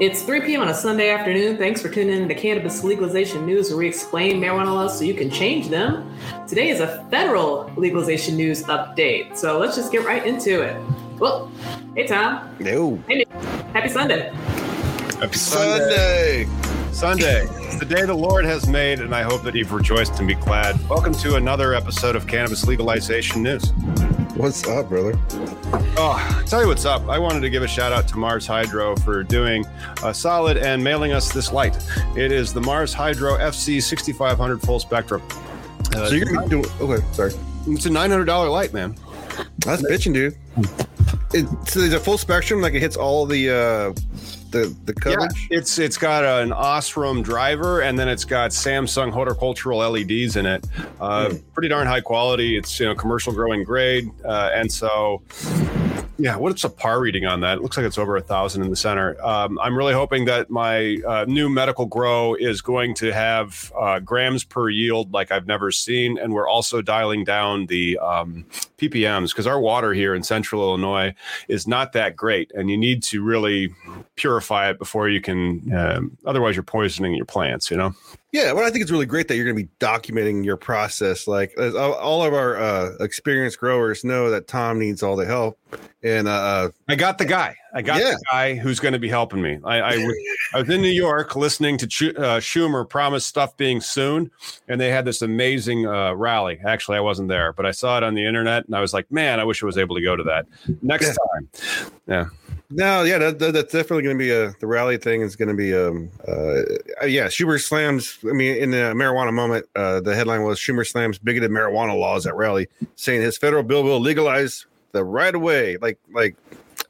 It's 3 p.m. on a Sunday afternoon. Thanks for tuning in to Cannabis Legalization News, where we explain marijuana laws so you can change them. Today is a federal legalization news update, so let's just get right into it. Well, hey Tom. No. Hey, Nick. happy Sunday. Happy Sunday. Sunday. It's the day the Lord has made, and I hope that you've rejoiced and be glad. Welcome to another episode of Cannabis Legalization News. What's up, brother? Oh, tell you what's up. I wanted to give a shout out to Mars Hydro for doing a solid and mailing us this light. It is the Mars Hydro FC 6500 full spectrum. Uh, so you're gonna doing? Okay, sorry. it's a $900 light, man. That's bitching, dude. It, so there's a full spectrum, like it hits all the uh the the coverage. Yeah, it's it's got an Osram driver, and then it's got Samsung horticultural LEDs in it. Uh, Mm. Pretty darn high quality. It's you know commercial growing grade, uh, and so yeah, what's a par reading on that? It looks like it's over a thousand in the center. Um, I'm really hoping that my uh, new medical grow is going to have uh, grams per yield like I've never seen, and we're also dialing down the um, ppms because our water here in Central Illinois is not that great, and you need to really purify it before you can. Um, otherwise, you're poisoning your plants. You know. Yeah, well, I think it's really great that you're going to be documenting your process. Like all, all of our uh, experienced growers know that Tom needs all the help, and uh, I got the guy. I got Yeah. the guy who's going to be helping me. I, I, was, I was in New York listening to Chu- uh, Schumer promise stuff being soon, and they had this amazing uh, rally. Actually, I wasn't there, but I saw it on the internet, and I was like, man, I wish I was able to go to that next Yeah. time. Yeah. no, yeah, that, that- that's definitely going to be a the rally thing is going to be um uh yeah Schumer slams. I mean, in the marijuana moment, uh, the headline was Schumer slams bigoted marijuana laws at rally, saying his federal bill will legalize the right away. Like like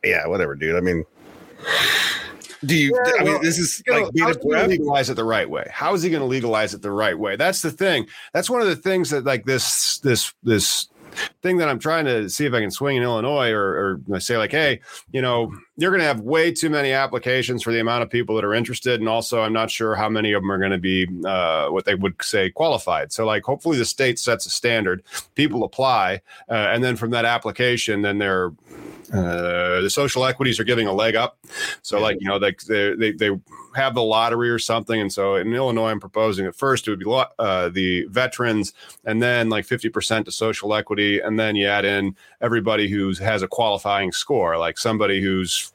yeah, whatever, dude. I mean. Do you? Yeah, I mean, well, this is like being how's a he legalize it the right way? How is he going to legalize it the right way? That's the thing. That's one of the things that like this this this thing that I'm trying to see if I can swing in Illinois or, or say like, hey, you know, you're going to have way too many applications for the amount of people that are interested, and also I'm not sure how many of them are going to be uh, what they would say qualified. So like, hopefully the state sets a standard, people apply, uh, and then from that application, then they're uh, the social equities are giving a leg up. So like you know they they they, they have the lottery or something, and so in Illinois, I'm proposing at first it would be uh, the veterans, and then like 50 percent to social equity, and then you add in everybody who has a qualifying score, like somebody who's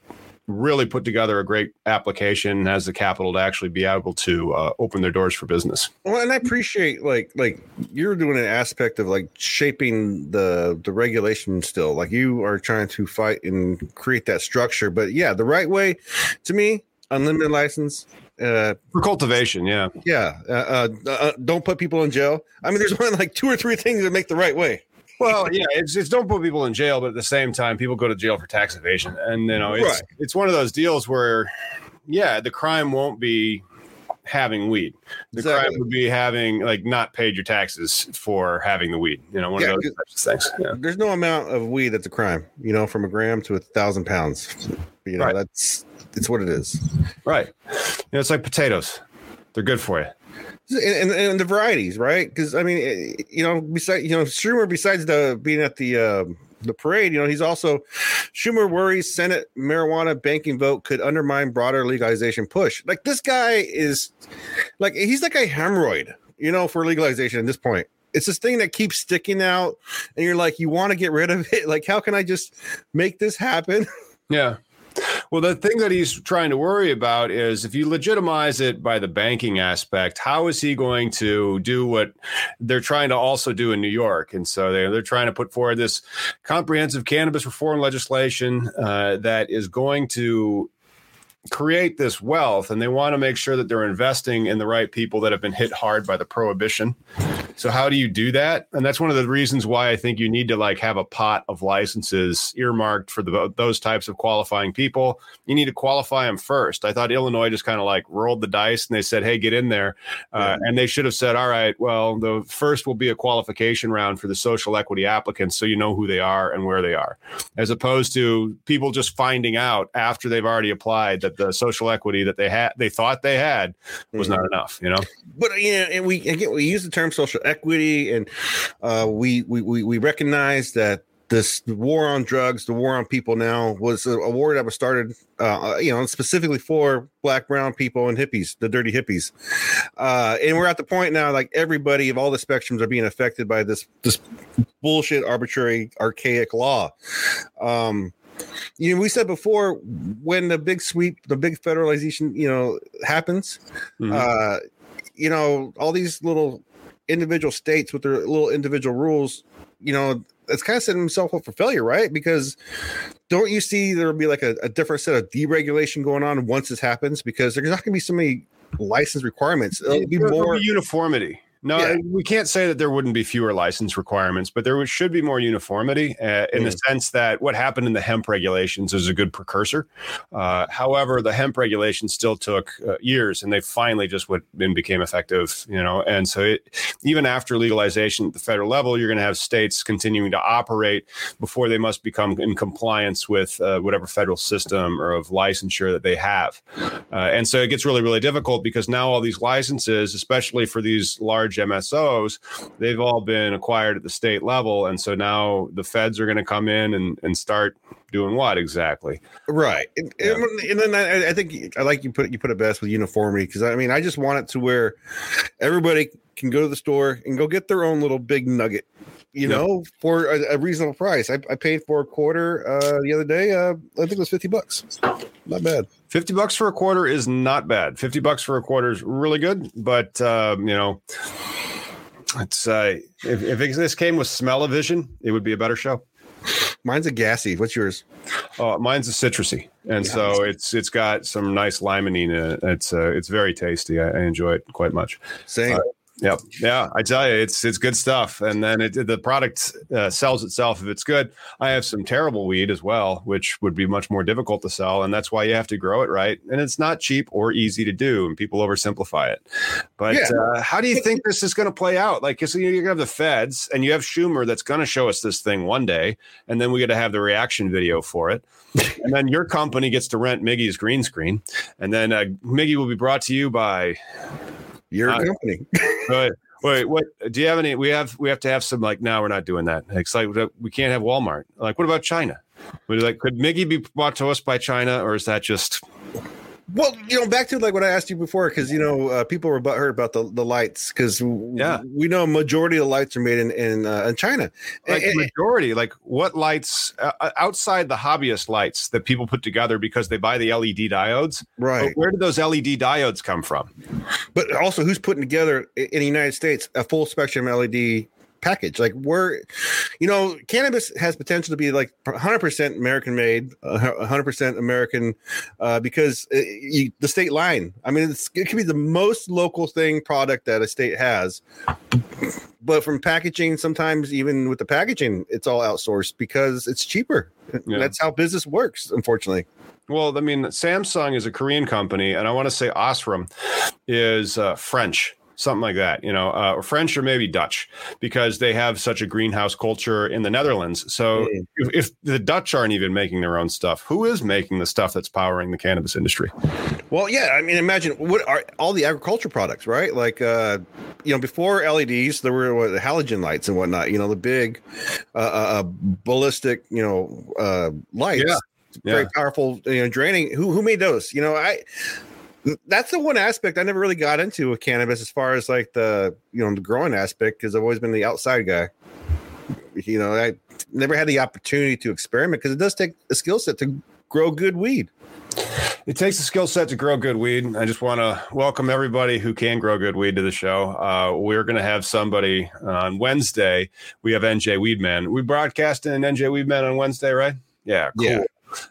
really put together a great application and has the capital to actually be able to uh, open their doors for business. Well, and I appreciate like like you're doing an aspect of like shaping the the regulation still. Like you are trying to fight and create that structure. But yeah, the right way to me, unlimited license. Uh, For cultivation, yeah. yeah, uh, uh, uh, don't put people in jail. I mean, there's only like two or three things that make the right way. Well, yeah, it's, it's don't put people in jail, but at the same time, people go to jail for tax evasion, and you know, it's Right. it's one of those deals where, yeah, the crime won't be having weed. The Exactly. crime would be having like not paid your taxes for having the weed. You know, one Yeah, of those types of things. Yeah. There's no amount of weed that's a crime, you know, from a gram to a thousand pounds. You know, Right. that's it's what it is. Right. You know, it's like potatoes. They're good for you. And, and, and the varieties, right? Because I mean, eh, you know, besides you know, Schumer, besides the being at the uh, the parade, you know, he's also Schumer worries Senate marijuana banking vote could undermine broader legalization push. Like this guy is, like he's like a hemorrhoid, you know, for legalization at this point. It's this thing that keeps sticking out, and you're like, you want to get rid of it. Like, how can I just make this happen? Yeah. Well, the thing that he's trying to worry about is if you legitimize it by the banking aspect, how is he going to do what they're trying to also do in New York? And so they're, they're trying to put forward this comprehensive cannabis reform legislation uh, that is going to create this wealth and they want to make sure that they're investing in the right people that have been hit hard by the prohibition. So how do you do that? And that's one of the reasons why I think you need to like have a pot of licenses earmarked for the, those types of qualifying people. You need to qualify them first. I thought Illinois just kind of like rolled the dice and they said, "Hey, get in there," uh, and they should have said, "All right, well, the first will be a qualification round for the social equity applicants, so you know who they are and where they are," as opposed to people just finding out after they've already applied that the social equity that they had they thought they had was not enough. You know. but you know, and we again we use the term social equity, and uh, we, we we we recognize that this war on drugs, the war on people now, was a, a war that was started, uh, you know, specifically for black, brown people and hippies, the dirty hippies, uh, and we're at the point now, like everybody of all the spectrums are being affected by this this bullshit, arbitrary, archaic law. Um, you know, we said before when the big sweep, the big federalization, you know, happens, Mhm. uh, you know, all these little individual states with their little individual rules, you know, it's kind of setting himself up for failure, right? Because don't you see there'll be like a, a different set of deregulation going on once this happens? Because there's not going to be so many license requirements. It'll be more. be uniformity. No, Yeah. we can't say that there wouldn't be fewer license requirements, but there should be more uniformity uh, in the Mm. sense that what happened in the hemp regulations is a good precursor. Uh, however, the hemp regulations still took uh, years, and they finally just went and became effective. You know, and so it, even after legalization at the federal level, you're going to have states continuing to operate before they must become in compliance with uh, whatever federal system or of licensure that they have. Uh, and so it gets really, really difficult because now all these licenses, especially for these large MSOs, they've all been acquired at the state level. And so now the feds are going to come in and, and start doing what exactly? Right, and, Yeah. and then I, I think I like you put you put it best with uniformity because I mean I just want it to where everybody can go to the store and go get their own little big nugget, you Yeah. know, for a, a reasonable price. I, I paid for a quarter uh, the other day. Uh, I think it was fifty bucks. Not bad. 50 bucks for a quarter is not bad. 50 bucks for a quarter is really good, but um, you know, it's uh, if, if this came with smell-o-vision, it would be a better show. Mine's a gassy. What's yours? Oh, mine's a citrusy, and Yeah. so it's it's got some nice limonene in it. It's uh, it's very tasty. I, I enjoy it quite much. Same. Yep. Yeah, I tell you, it's it's good stuff. And then it, the product uh, sells itself if it's good. I have some terrible weed as well, which would be much more difficult to sell, and that's why you have to grow it right. And it's not cheap or easy to do, and people oversimplify it. But Yeah. uh, how do you think this is going to play out? Like, so you're going to have the feds, and you have Schumer that's going to show us this thing one day, and then we got to have the reaction video for it. and then your company gets to rent Miggy's green screen, and then uh, Miggy will be brought to you by Your uh, company. Wait, wait, what? Do you have any? We have we have to have some like. No, we're not doing that. It's like we can't have Walmart. Like, what about China? Would like could Miggy be brought to us by China, or is that just Well, you know, back to like what I asked you before, because you know, uh, people were butthurt about the, the lights, because Yeah. we know a majority of the lights are made in in, uh, in China. like And- majority? Like, what lights uh, outside the hobbyist lights that people put together because they buy the LED diodes? right, But where did those LED diodes come from? but also who's putting together in the United States a full spectrum LED package. Like we're, you know, cannabis has potential to be like 100% American made, uh, 100% American, uh, because it, you, the state line. I mean, it can be the most local thing product that a state has, but from packaging, sometimes even with the packaging, it's all outsourced because it's cheaper. Yeah. That's how business works, unfortunately. Well, I mean, Samsung is a Korean company, and I want to say Osram is uh, French something like that, you know, uh, or French or maybe Dutch, because they have such a greenhouse culture in the Netherlands. So mm. if, if, the Dutch aren't even making their own stuff, who is making the stuff that's powering the cannabis industry? Well, yeah, I mean, imagine what are all the agriculture products, right? Like, uh, you know, before LEDs, there were what, halogen lights and whatnot. You know, the big uh, uh, uh ballistic, you know, uh, lights. Yeah. Very yeah. powerful, you know, draining. Who who made those? You know, I that's the one aspect I never really got into with cannabis as far as like the you know the growing aspect because I've always been the outside guy. You know, I never had the opportunity to experiment because it does take a skill set to grow good weed. It takes a skill set to grow good weed. I just want to welcome everybody who can grow good weed to the show. Uh, we're going to have somebody on Wednesday. We have NJ Weedman. We broadcast in NJ Weedman on Wednesday, right? Yeah, cool. Yeah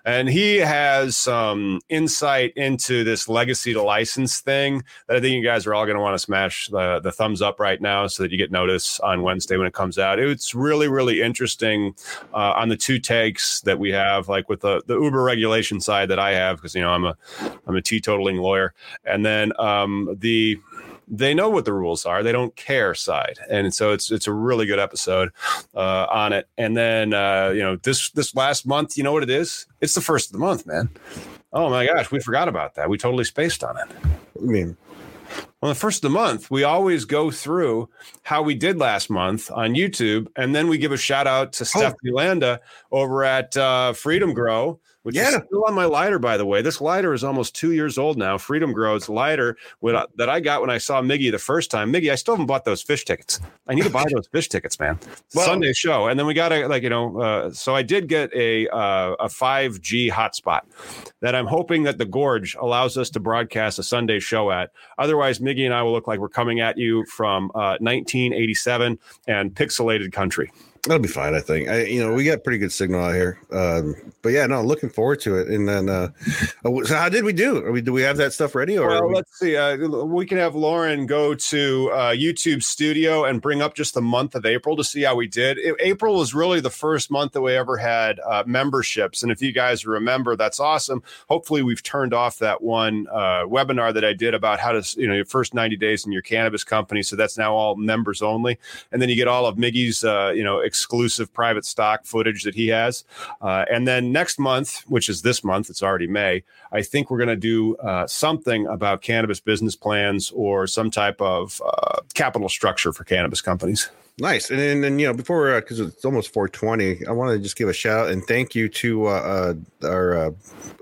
and he has some insight into this legacy to license thing that I think you guys are all going to want to smash the, the thumbs up right now so that you get notice on Wednesday when it comes out. It's really, really interesting uh, on the two takes that we have, like with the, the Uber regulation side that I have, because, you know, I'm a, I'm a teetotaling lawyer. And then um, the, they know what the rules are. They don't care side, and so it's it's a really good episode uh, on it. And then uh, you know this this last month, you know what it is? It's the first of the month, man. Oh my gosh, we forgot about that. We totally spaced on it. I mean, on the first of the month, we always go through how we did last month on YouTube, and then we give a shout out to oh. Stephanie Landa over at uh, Freedom Grow which yeah. is still on my lighter, by the way. This lighter is almost two years old now. Freedom Grows lighter that I got when I saw Miggy the first time. Miggy, I still haven't bought those fish tickets. I need to buy those fish tickets, man. Well, Sunday show, and then we got to like you know. Uh, so I did get a uh, a five G hotspot that I'm hoping that the Gorge allows us to broadcast a Sunday show at. Otherwise, Miggy and I will look like we're coming at you from uh, 1987 and pixelated country. That'll be fine, I think. I, you know, we got pretty good signal out here. Um, but yeah, no, looking forward to it. And then, uh, uh so how did we do? Are we do we have that stuff ready? Or well, we... let's see. Uh, we can have Lauren go to uh, YouTube Studio and bring up just the month of April to see how we did. It, April was really the first month that we ever had uh, memberships, and if you guys remember, that's awesome. Hopefully, we've turned off that one uh, webinar that I did about how to, you know, your first ninety days in your cannabis company. So that's now all members only, and then you get all of Miggy's, you know exclusive private stock footage that he has. Uh, and then next month, which is this month, it's already May, I think we're going to do uh, something about cannabis business plans or some type of uh, capital structure for cannabis companies. Nice. And then, and, you know, before, because uh, it's almost 420, I want to just give a shout and thank you to uh, uh, our,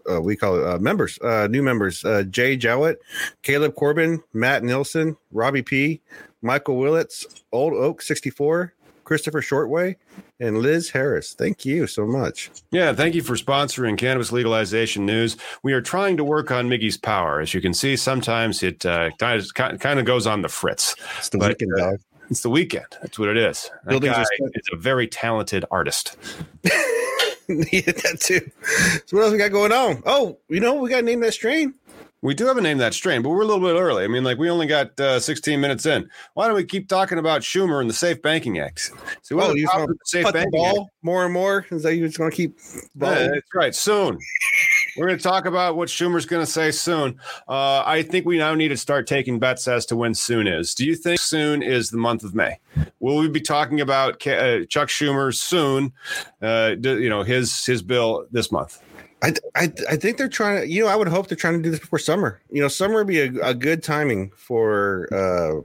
uh, we call it uh, members, uh, new members, uh, Jay Jowett, Caleb Corbin, Matt Nilsson, Robbie P, Michael Willits, Old Oak 64, Christopher Shortway, and Liz Harris. Thank you so much. Yeah, thank you for sponsoring cannabis legalization news. We are trying to work on Miggy's power. As you can see, sometimes it uh, kind, of, kind of goes on the fritz. It's the but, weekend, uh. It's the weekend. That's what it is. That guy is a very talented artist. yeah, that too. So what else we got going on? Oh, you know, we got to name that strain. We do have a name that strain, but we're a little bit early. I mean, like we only got uh, 16 minutes in. Why don't we keep talking about Schumer and the Safe Banking Act? So, well, you want to Safe Banking ball Act? more and more? Is that you just going to keep? Yeah, that's right. Soon. We're going to talk about what Schumer's going to say soon. Uh, I think we now need to start taking bets as to when soon is. Do you think soon is the month of May? Will we be talking about uh, Chuck Schumer soon? Uh, you know, his his bill this month. I, I, I think they're trying to, you know, I would hope they're trying to do this before summer. You know, summer would be a, a good timing for, uh,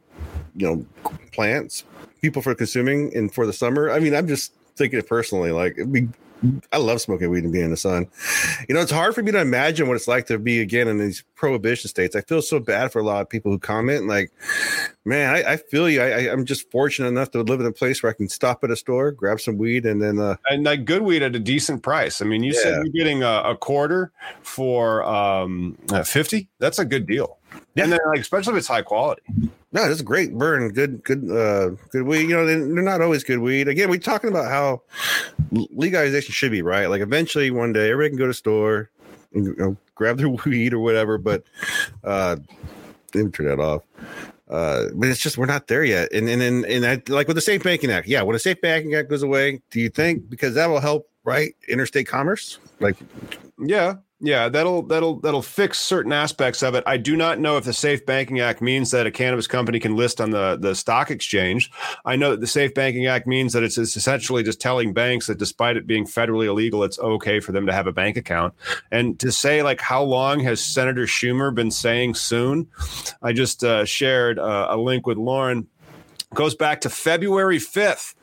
you know, plants, people for consuming and for the summer. I mean, I'm just thinking it personally. Like, it'd be I love smoking weed and being in the sun. You know, it's hard for me to imagine what it's like to be again in these prohibition states. I feel so bad for a lot of people who comment. Like, man, I, I feel you. I, am just fortunate enough to live in a place where I can stop at a store, grab some weed, and then uh, and like good weed at a decent price. I mean, you yeah. said you're getting a, a quarter for um, fifty. That's a good deal. And then like especially if it's high quality. No, it's is great burn. Good, good, uh, good weed. You know, they, they're not always good weed. Again, we're talking about how legalization should be, right? Like eventually one day everybody can go to store and you know, grab their weed or whatever, but uh let me turn that off. Uh, but it's just we're not there yet. And and and, and I, like with the Safe Banking Act, yeah, when the Safe Banking Act goes away, do you think because that will help right interstate commerce? Like Yeah, yeah, that'll that'll that'll fix certain aspects of it. I do not know if the Safe Banking Act means that a cannabis company can list on the the stock exchange. I know that the Safe Banking Act means that it's, it's essentially just telling banks that despite it being federally illegal, it's okay for them to have a bank account. And to say like how long has Senator Schumer been saying soon? I just uh, shared uh, a link with Lauren goes back to February 5th.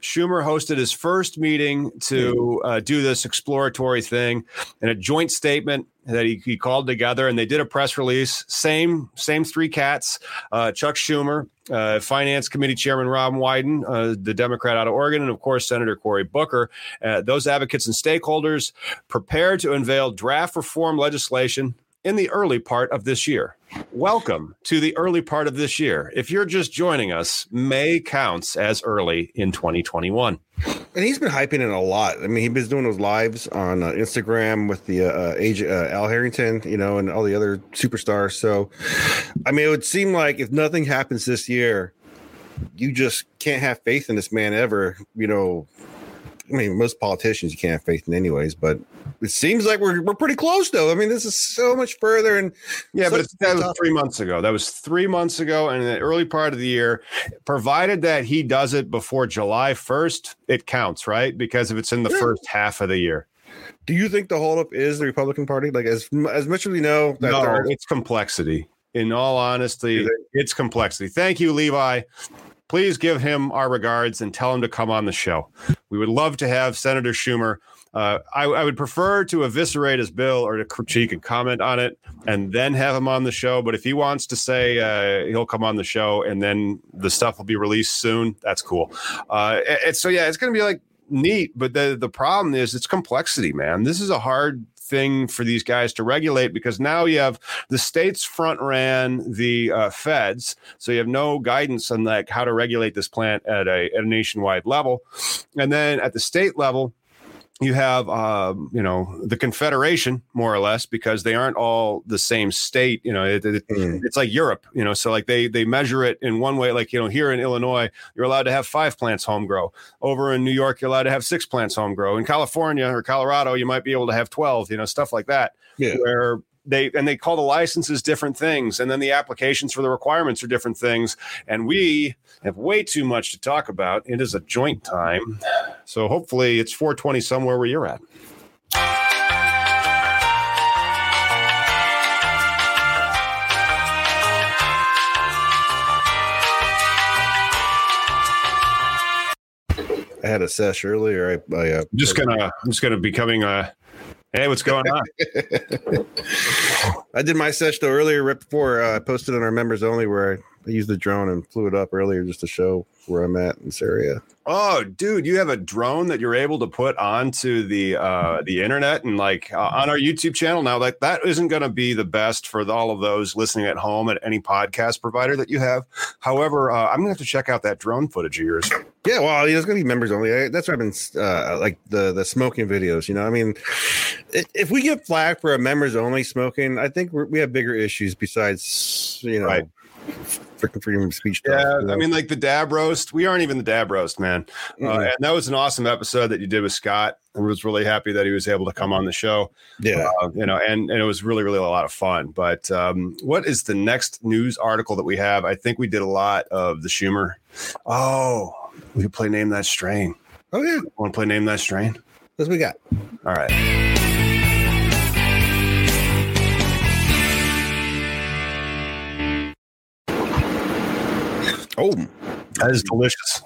Schumer hosted his first meeting to uh, do this exploratory thing in a joint statement that he, he, called together and they did a press release same same three cats uh, chuck schumer uh, finance committee chairman ron wyden uh, the democrat out of oregon and of course senator cory booker uh, those advocates and stakeholders prepared to unveil draft reform legislation in the early part of this year. Welcome to the early part of this year. If you're just joining us, May counts as early in 2021. And he's been hyping it a lot. I mean, he's been doing those lives on uh, Instagram with the uh, age uh, Al Harrington, you know, and all the other superstars. So, I mean, it would seem like if nothing happens this year, you just can't have faith in this man ever. You know, I mean, most politicians you can't have faith in, anyways. But it seems like we're we're pretty close, though. I mean, this is so much further. And yeah, but that was three months ago. That was three months ago, and in the early part of the year, provided that he does it before July first, it counts, right? Because if it's in the yeah. first half of the year. Do you think the holdup is the Republican Party? Like as as much as we know, that no, it's complexity. In all honesty, it's complexity. Thank you, Levi please give him our regards and tell him to come on the show. We would love to have Senator Schumer. Uh, I, I, would prefer to eviscerate his bill or to critique and comment on it and then have him on the show. But if he wants to say uh, he'll come on the show and then the stuff will be released soon, that's cool. Uh, and so, yeah, it's going to be like neat. But the, the problem is it's complexity, man. This is a hard thing for these guys to regulate because now you have the states front ran the uh, feds, so you have no guidance on like how to regulate this plant at a, at a nationwide level, and then at the state level you have um, you know the confederation more or less because they aren't all the same state you know it, it, mm. it's like europe you know so like they they measure it in one way like you know here in illinois you're allowed to have five plants home grow over in new york you're allowed to have six plants home grow in california or colorado you might be able to have 12 you know stuff like that yeah. where they and they call the licenses different things and then the applications for the requirements are different things and we have way too much to talk about. It is a joint time. So hopefully it's 420 somewhere where you're at. I had a sesh earlier. I, I uh, I'm just gonna, I'm just gonna becoming a Hey, what's going on? I did my sesh though earlier, right before uh, I posted on our members only, where I, I used the drone and flew it up earlier just to show where I'm at in this area. Oh, dude, you have a drone that you're able to put onto the uh, the internet and like uh, on our YouTube channel now. Like that isn't going to be the best for all of those listening at home at any podcast provider that you have. However, uh, I'm gonna have to check out that drone footage of yours. Yeah, well, it's gonna be members only. That's what I've been uh, like the the smoking videos. You know, I mean, if we get flagged for a members only smoking, I think we have bigger issues besides you know. Right freaking freedom of speech. Stuff, yeah, you know? I mean, like the dab roast. We aren't even the dab roast, man. Mm-hmm. Uh, and that was an awesome episode that you did with Scott. I was really happy that he was able to come on the show. Yeah, uh, you know, and and it was really really a lot of fun. But um, what is the next news article that we have? I think we did a lot of the Schumer. Oh, we could play name that strain. Oh yeah, want to play name that strain? What we got? All right. Oh, that is delicious.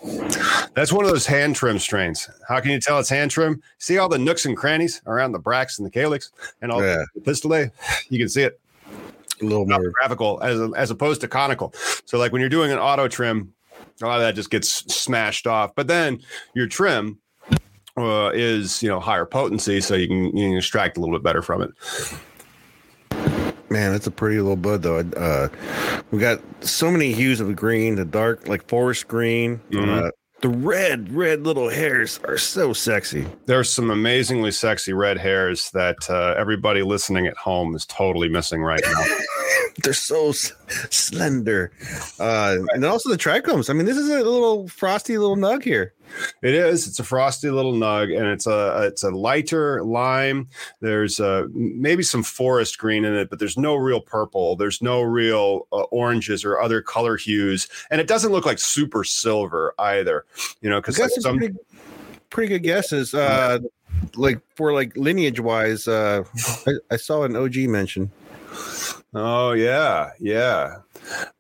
That's one of those hand trim strains. How can you tell it's hand trim? See all the nooks and crannies around the bracts and the calyx and all yeah. the pistolae? You can see it. A little more graphical as, as opposed to conical. So, like when you're doing an auto trim, a lot of that just gets smashed off. But then your trim uh, is, you know, higher potency, so you can, you can extract a little bit better from it. Man, that's a pretty little bud though. Uh, we got so many hues of green, the dark, like forest green. Mhm. Uh, the red, red little hairs are so sexy. There's some amazingly sexy red hairs that uh, everybody listening at home is totally missing right now. They're so s- slender. Uh, and then also the trichomes. I mean, this is a little frosty little nug here. It is. It's a frosty little nug, and it's a it's a lighter lime. There's a, maybe some forest green in it, but there's no real purple. There's no real uh, oranges or other color hues, and it doesn't look like super silver either. You know, because like some some pretty, pretty good guesses. Uh, like for like lineage wise, uh, I, I saw an OG mention. Oh yeah, yeah.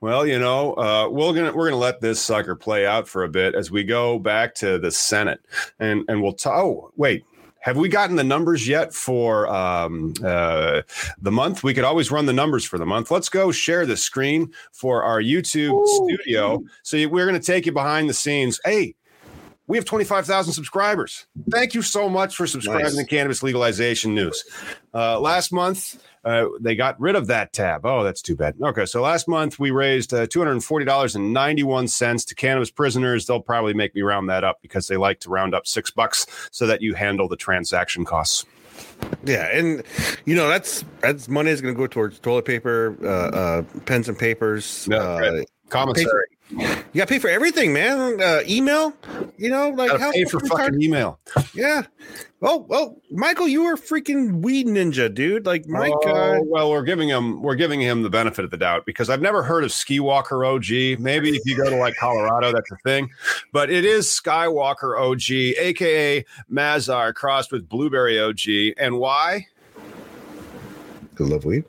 Well, you know, uh, we're gonna we're gonna let this sucker play out for a bit as we go back to the Senate, and and we'll. T- oh wait, have we gotten the numbers yet for um, uh, the month? We could always run the numbers for the month. Let's go share the screen for our YouTube studio. So we're gonna take you behind the scenes. Hey. We have 25,000 subscribers. Thank you so much for subscribing Nice. to Cannabis Legalization News. Uh, last month, uh, they got rid of that tab. Oh, that's too bad. Okay, so last month we raised uh, $240.91 to cannabis prisoners. They'll probably make me round that up because they like to round up six bucks so that you handle the transaction costs. Yeah, and you know that's that's money is going to go towards toilet paper, uh, uh, pens and papers. Yeah, uh, right. Commissary. You got to pay for everything, man. Uh, email, you know, like Gotta how pay for fucking email. yeah. Oh, oh, Michael, you were a freaking weed ninja, dude. Like my Oh, god. well, we're giving him we're giving him the benefit of the doubt because I've never heard of Ski Walker OG. Maybe if you go to like Colorado, that's a thing, but it is Skywalker OG, aka Mazar, crossed with Blueberry OG. And why? I love weed.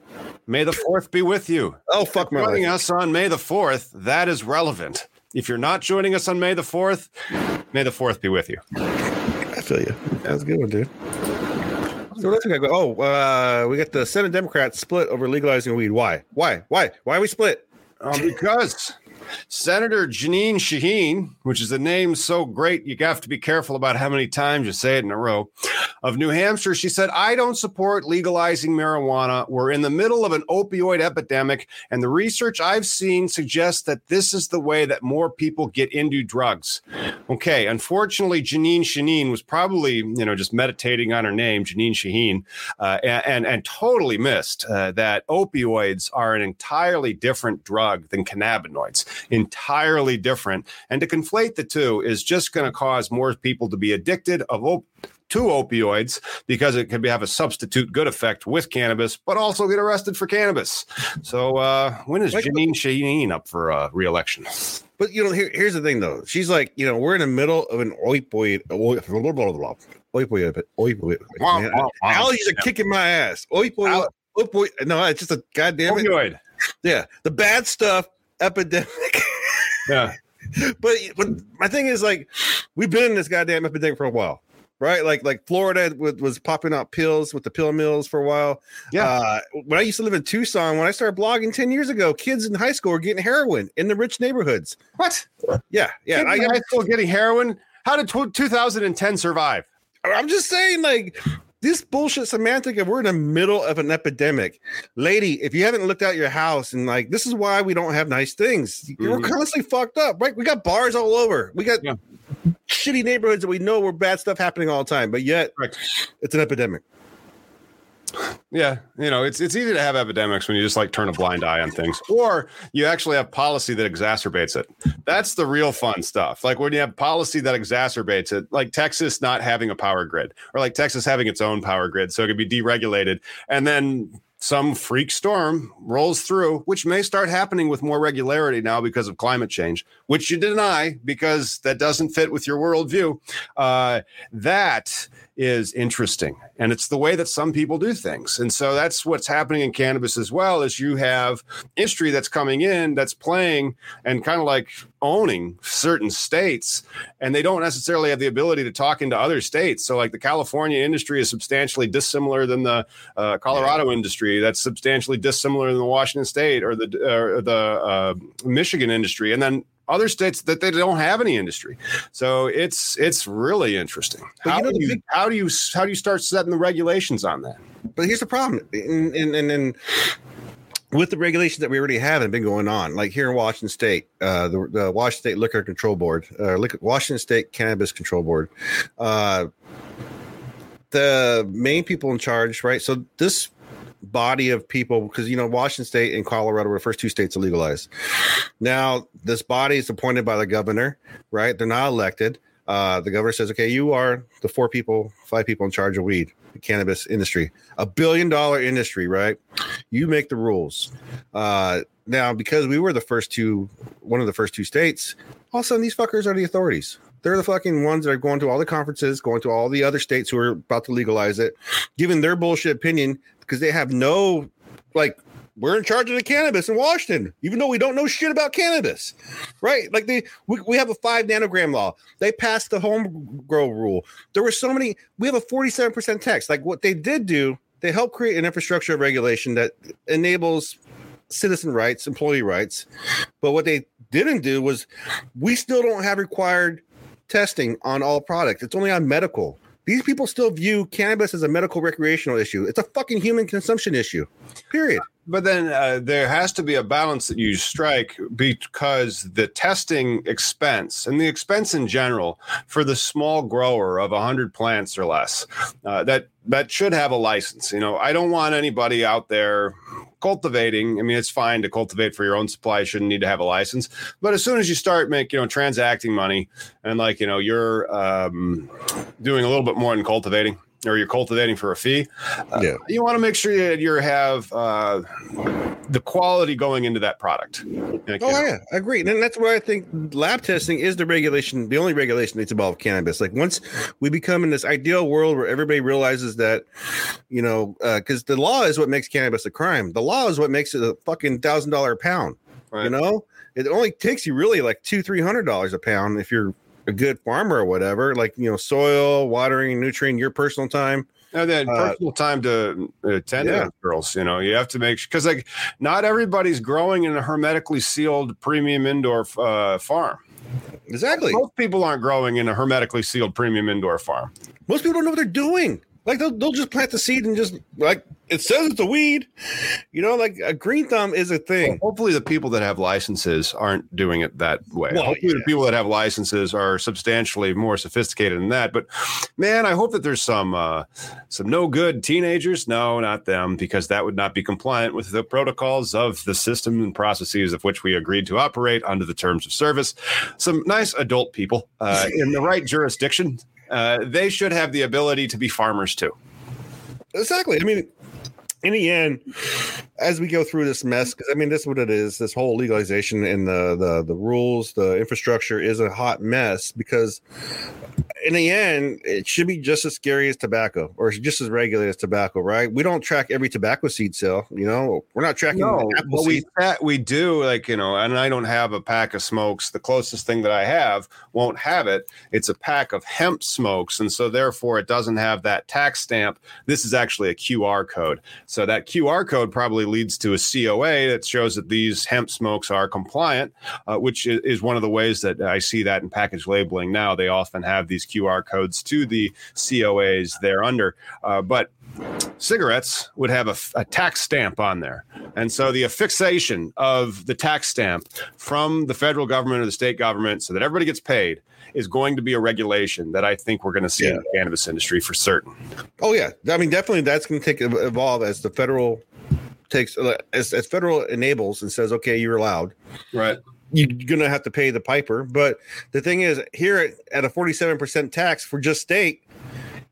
May the fourth be with you. Oh fuck my Joining us on May the fourth, that is relevant. If you're not joining us on May the fourth, May the fourth be with you. I feel you. That's a good one, dude. So what else we got? go- Oh, uh, we got the Senate Democrats split over legalizing weed. Why? Why? Why? Why are we split? Um, because Senator Janine Shaheen, which is a name so great you have to be careful about how many times you say it in a row, of New Hampshire, she said, I don't support legalizing marijuana. We're in the middle of an opioid epidemic, and the research I've seen suggests that this is the way that more people get into drugs. Okay, unfortunately, Janine Shaheen was probably, you know, just meditating on her name, Janine Shaheen, uh, and, and and totally missed uh, that opioids are an entirely different drug than cannabinoids, entirely different. And to conflate the two is just going to cause more people to be addicted of op- to opioids because it can be, have a substitute good effect with cannabis, but also get arrested for cannabis. So uh, when is Like- Janine Shaheen up for uh, reelection? But you know, here, here's the thing, though. She's like, you know, we're in the middle of an opioid, oi- blah, blah, blah, blah, opioid, opioid. Man, allergies are kicking my ass. Opioid, opioid. No, it's just a goddamn it. Opioid. Yeah, the bad stuff epidemic. Yeah. but but my thing is like, we've been in this goddamn epidemic for a while. Right, like like Florida was, was popping out pills with the pill mills for a while. Yeah. Uh, when I used to live in Tucson, when I started blogging ten years ago, kids in high school were getting heroin in the rich neighborhoods. What? Yeah, yeah. Kids I in high school getting heroin. How did tw 2010 survive? I'm just saying, like, this bullshit semantic of we're in the middle of an epidemic. Lady, if you haven't looked out your house and like, this is why we don't have nice things. We're Mhm. constantly fucked up, right? We got bars all over. We got Yeah. shitty neighborhoods that we know where bad stuff happening all the time, but yet Correct. it's an epidemic. Yeah, you know, it's it's easy to have epidemics when you just like turn a blind eye on things, or you actually have policy that exacerbates it. That's the real fun stuff. Like when you have policy that exacerbates it, like Texas not having a power grid, or like Texas having its own power grid, so it could be deregulated, and then some freak storm rolls through, which may start happening with more regularity now because of climate change, which you deny because that doesn't fit with your worldview. Uh, that is interesting and it's the way that some people do things. And so that's what's happening in cannabis as well is you have industry that's coming in that's playing and kind of like owning certain states and they don't necessarily have the ability to talk into other states. So like the california industry is substantially dissimilar than the uh, colorado industry. That's substantially dissimilar than the washington state or the or the uh, michigan industry. And then other states that they don't have any industry. So it's it's really interesting. But How you know, do you big- how do you how do you start setting the regulations on that? But here's the problem, and and and, with the regulations that we already have and been going on, like here in Washington State, uh, the, the Washington State Liquor Control Board, uh, Liquor, Washington State Cannabis Control Board, uh, the main people in charge, right? So this body of people, because you know Washington State and Colorado were the first two states to legalize. Now this body is appointed by the governor, right? They're not elected. Uh, the governor says, okay, you are the four people, five people in charge of weed, the cannabis industry, a billion dollar industry, right? You make the rules. Uh, now, because we were the first two, one of the first two states, all of a sudden these fuckers are the authorities. They're the fucking ones that are going to all the conferences, going to all the other states who are about to legalize it, giving their bullshit opinion because they have no like we're in charge of the cannabis in Washington, even though we don't know shit about cannabis, right? Like they, we, we have a five nanogram law. They passed the home grow rule. There were so many. We have a forty-seven percent tax. Like what they did do, they helped create an infrastructure of regulation that enables citizen rights, employee rights. But what they didn't do was, we still don't have required testing on all products. It's only on medical. These people still view cannabis as a medical recreational issue. It's a fucking human consumption issue. Period. But then uh, there has to be a balance that you strike because the testing expense and the expense in general for the small grower of 100 plants or less uh, that that should have a license. You know, I don't want anybody out there cultivating. I mean, it's fine to cultivate for your own supply. You shouldn't need to have a license. But as soon as you start make you know transacting money and like you know you're um, doing a little bit more than cultivating or you're cultivating for a fee, uh, yeah. you want to make sure that you have uh, the quality going into that product. Like, oh, yeah, I agree. And that's why I think lab testing is the regulation, the only regulation that's involved cannabis. Like once we become in this ideal world where everybody realizes that, you know, because uh, the law is what makes cannabis a crime. The law is what makes it a fucking thousand dollar a pound. Right. You know, it only takes you really like two, three hundred dollars a pound if you're a good farmer or whatever, like you know, soil, watering, nutrient, your personal time. And then uh, personal time to attend yeah. to girls. You know, you have to make because like not everybody's growing in a hermetically sealed premium indoor uh, farm. Exactly. Most people aren't growing in a hermetically sealed premium indoor farm. Most people don't know what they're doing. Like they'll, they'll just plant the seed and just like it says it's a weed. You know, like a green thumb is a thing. Well, hopefully, the people that have licenses aren't doing it that way. Well, hopefully, yeah. the people that have licenses are substantially more sophisticated than that. But man, I hope that there's some uh, some no good teenagers. No, not them, because that would not be compliant with the protocols of the system and processes of which we agreed to operate under the terms of service. Some nice adult people uh, in the right jurisdiction uh, they should have the ability to be farmers too. Exactly. I mean, in the end, as we go through this mess, because I mean, this is what it is. This whole legalization and the the the rules, the infrastructure is a hot mess because in the end, it should be just as scary as tobacco or just as regulated as tobacco, right? We don't track every tobacco seed sale. You know, we're not tracking. No, but we we do like you know, and I don't have a pack of smokes. The closest thing that I have won't have it. It's a pack of hemp smokes, and so therefore it doesn't have that tax stamp. This is actually a QR code. So that QR code probably leads to a COA that shows that these hemp smokes are compliant, uh, which is one of the ways that I see that in package labeling now. They often have these QR codes to the COAs they're under. Uh, but cigarettes would have a, a, tax stamp on there. And so the affixation of the tax stamp from the federal government or the state government so that everybody gets paid is going to be a regulation that I think we're going to see yeah. in the cannabis industry for certain. Oh yeah. I mean definitely that's going to take evolve as the federal takes as, as federal enables and says okay you're allowed. Right you're gonna have to pay the piper. But the thing is, here at, at a 47% tax for just state,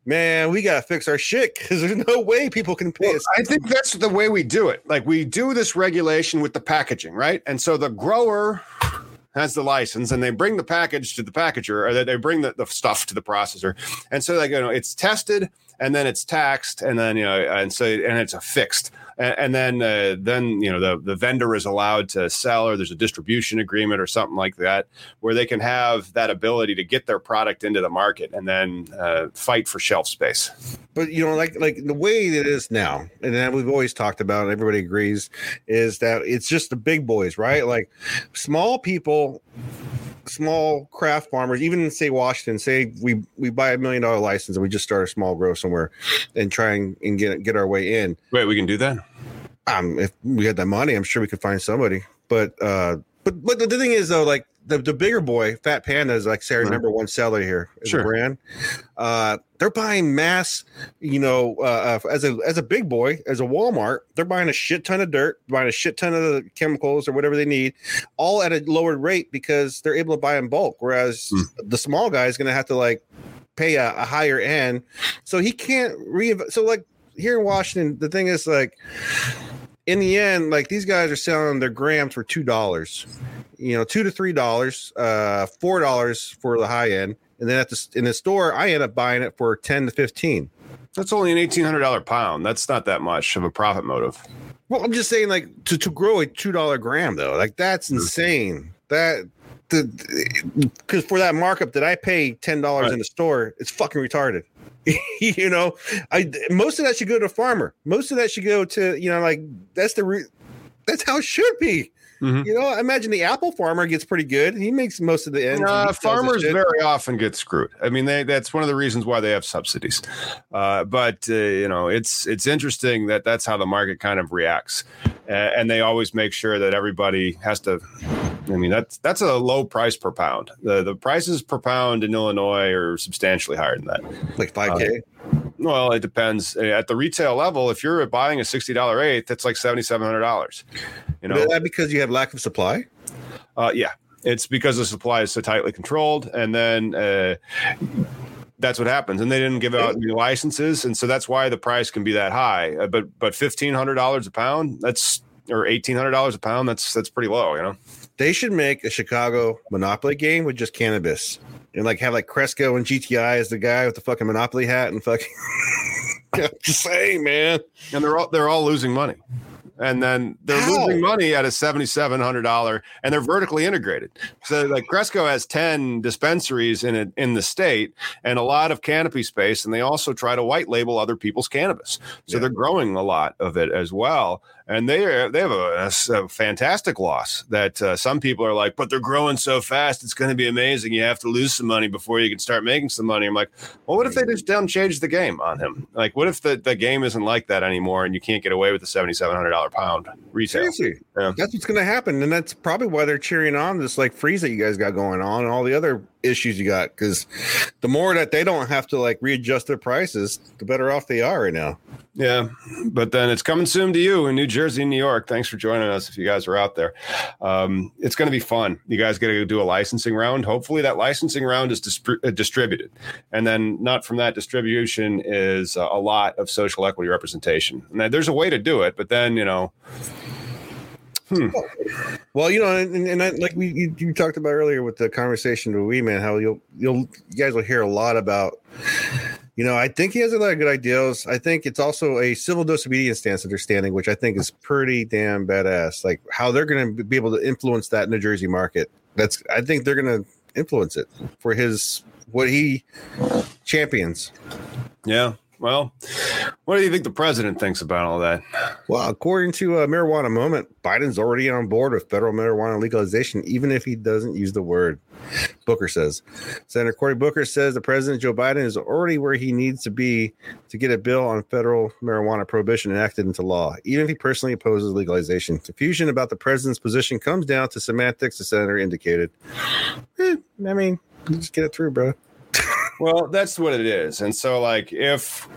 man, we gotta fix our shit because there's no way people can pay well, us. I think that's the way we do it. Like we do this regulation with the packaging, right? And so the grower has the license and they bring the package to the packager or they bring the, the stuff to the processor. And so like you know it's tested and then it's taxed and then you know and so and it's a fixed and, and then uh, then you know the the vendor is allowed to sell or there's a distribution agreement or something like that where they can have that ability to get their product into the market and then uh, fight for shelf space. But you know like like the way it is now and that we've always talked about everybody agrees is that it's just the big boys right? Like small people small craft farmers, even in say Washington, say we we buy a million dollar license and we just start a small grow somewhere and try and, and get get our way in. Wait, we can do that. Um, if we had that money, I'm sure we could find somebody. But uh, but but the thing is though, like the, the bigger boy, Fat Panda is like Sarah's number one seller here. Sure. brand. Uh, they're buying mass, you know, uh, uh, as a as a big boy, as a Walmart, they're buying a shit ton of dirt, buying a shit ton of the chemicals or whatever they need, all at a lower rate because they're able to buy in bulk. Whereas the small guy is going to have to like pay a, a higher end, so he can't re. So like here in Washington, the thing is like in the end, like these guys are selling their grams for two dollars, you know, two to three dollars, uh, four dollars for the high end, and then at the in the store, I end up buying it for ten to fifteen. That's only an eighteen hundred dollar pound. That's not that much of a profit motive. Well, I'm just saying, like to to grow a two dollar gram though, like that's insane. That the because for that markup that I pay ten dollars Right. in the store, it's fucking retarded. you know, I most of that should go to a farmer. Most of that should go to you know, like that's the re- that's how it should be. Mhm. You know, I imagine the apple farmer gets pretty good. He makes most of the ends. Uh, farmers very often get screwed. I mean, they, that's one of the reasons why they have subsidies. Uh, but uh, you know, it's it's interesting that that's how the market kind of reacts, uh, and they always make sure that everybody has to. I mean, that's that's a low price per pound. The the prices per pound in Illinois are substantially higher than that. like five k. Well, it depends. Uh, At the retail level, if you're buying a sixty dollar eighth, that's like seventy seven hundred dollars. You know, Is that because you have lack of supply? uh, yeah, it's because the supply is so tightly controlled, and then uh, that's what happens. And they didn't give out any licenses, and so that's why the price can be that high. Uh, but but fifteen hundred dollars a pound, that's or eighteen hundred dollars a pound, that's that's pretty low, you know. They should make a Chicago Monopoly game with just cannabis and like have like Cresco and GTI as the guy with the fucking Monopoly hat and fucking. Just saying, man. And they're all they're all losing money. And then they're losing money at a seventy-seven hundred dollar, and they're vertically integrated. So, like Cresco has ten dispensaries in it in the state, and a lot of canopy space, and they also try to white label other people's cannabis. So Yeah. they're growing a lot of it as well, and they are, they have a fantastic loss. That uh, some people are like, but they're growing so fast, it's going to be amazing. You have to lose some money before you can start making some money. I'm like, well, what if they just don't change the game on him? Like, what if the, the game isn't like that anymore, and you can't get away with the seventy-seven hundred dollar pound retail? Yeah. that's what's going to happen, and that's probably why they're cheering on this like freeze that you guys got going on and all the other issues you got. Because the more that they don't have to like readjust their prices, the better off they are right now. Yeah, but then it's coming soon to you in New Jersey New York. Thanks for joining us. If you guys are out there, um, it's going to be fun. You guys get to do a licensing round. Hopefully, that licensing round is uh, distributed, and then not from that distribution is uh, a lot of social equity representation. And there's a way to do it, but then you know, Well, you know, and, and I, like we you, you talked about earlier with the conversation with Weedman, how you'll you'll you guys will hear a lot about. You know, I think he has a lot of good ideas. I think it's also a civil disobedience stance understanding, which I think is pretty damn badass. Like how they're going to be able to influence that New Jersey market. That's I think they're going to influence it for his what he champions. yeah. Well, what do you think the president thinks about all that? Well, according to uh, Marijuana Moment, Biden's already on board with federal marijuana legalization, even if he doesn't use the word. Booker says. Senator Cory Booker says the president Joe Biden is already where he needs to be to get a bill on federal marijuana prohibition enacted into law, even if he personally opposes legalization. Confusion about the president's position comes down to semantics, the senator indicated. Eh, I mean, just get it through, bro. Well, that's what it is. And so like if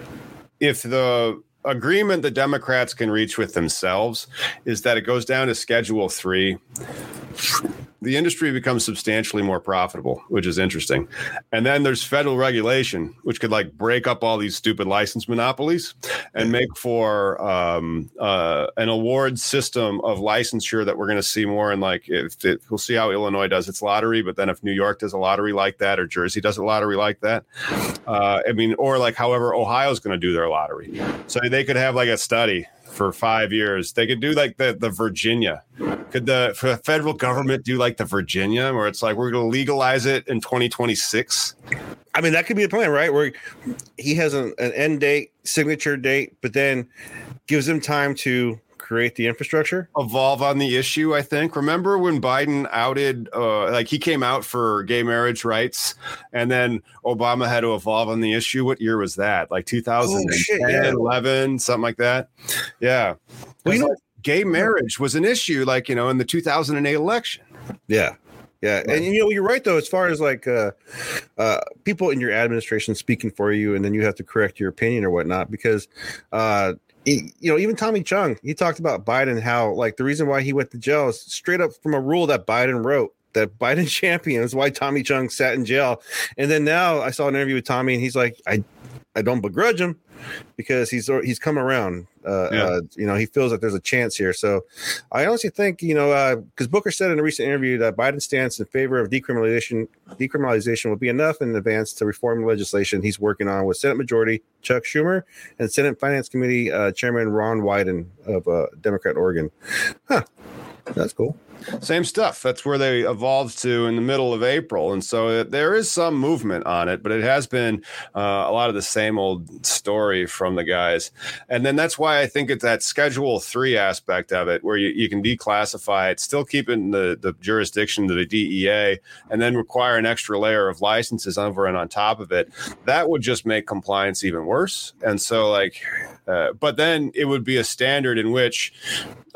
if the agreement the Democrats can reach with themselves is that it goes down to schedule 3 the industry becomes substantially more profitable, which is interesting. And then there's federal regulation, which could like break up all these stupid license monopolies and make for um, uh, an award system of licensure that we're going to see more in like if it, we'll see how Illinois does its lottery, but then if New York does a lottery like that or Jersey does a lottery like that, uh, I mean, or like however Ohio's going to do their lottery, so they could have like a study for five years. They could do like the the Virginia. Could the the federal government do like the Virginia, where it's like we're going to legalize it in 2026? I mean, that could be the plan, right? Where he has an, an end date, signature date, but then gives him time to create the infrastructure. Evolve on the issue. I think. Remember when Biden outed, uh, like he came out for gay marriage rights, and then Obama had to evolve on the issue. What year was that? Like 2010, oh, yeah. 11, something like that. Yeah. Well, you know, like gay marriage was an issue, like you know, in the 2008 election. Yeah. Yeah, and you know you're right though. As far as like uh, uh, people in your administration speaking for you, and then you have to correct your opinion or whatnot, because uh, you know even Tommy Chong, he talked about Biden how like the reason why he went to jail is straight up from a rule that Biden wrote that Biden champions why Tommy Chong sat in jail, and then now I saw an interview with Tommy and he's like I I don't begrudge him because he's he's come around. Uh, yeah. uh, you know, he feels that there's a chance here. So, I honestly think you know because uh, Booker said in a recent interview that Biden's stance in favor of decriminalization decriminalization will be enough in advance to reform legislation he's working on with Senate Majority Chuck Schumer and Senate Finance Committee uh, Chairman Ron Wyden of uh, Democrat Oregon. Huh, that's cool. Same stuff. That's where they evolved to in the middle of April. And so it, there is some movement on it, but it has been uh, a lot of the same old story from the guys. And then that's why I think it's that Schedule 3 aspect of it, where you, you can declassify it, still keeping the, the jurisdiction to the DEA, and then require an extra layer of licenses over and on top of it. That would just make compliance even worse. And so, like, uh, but then it would be a standard in which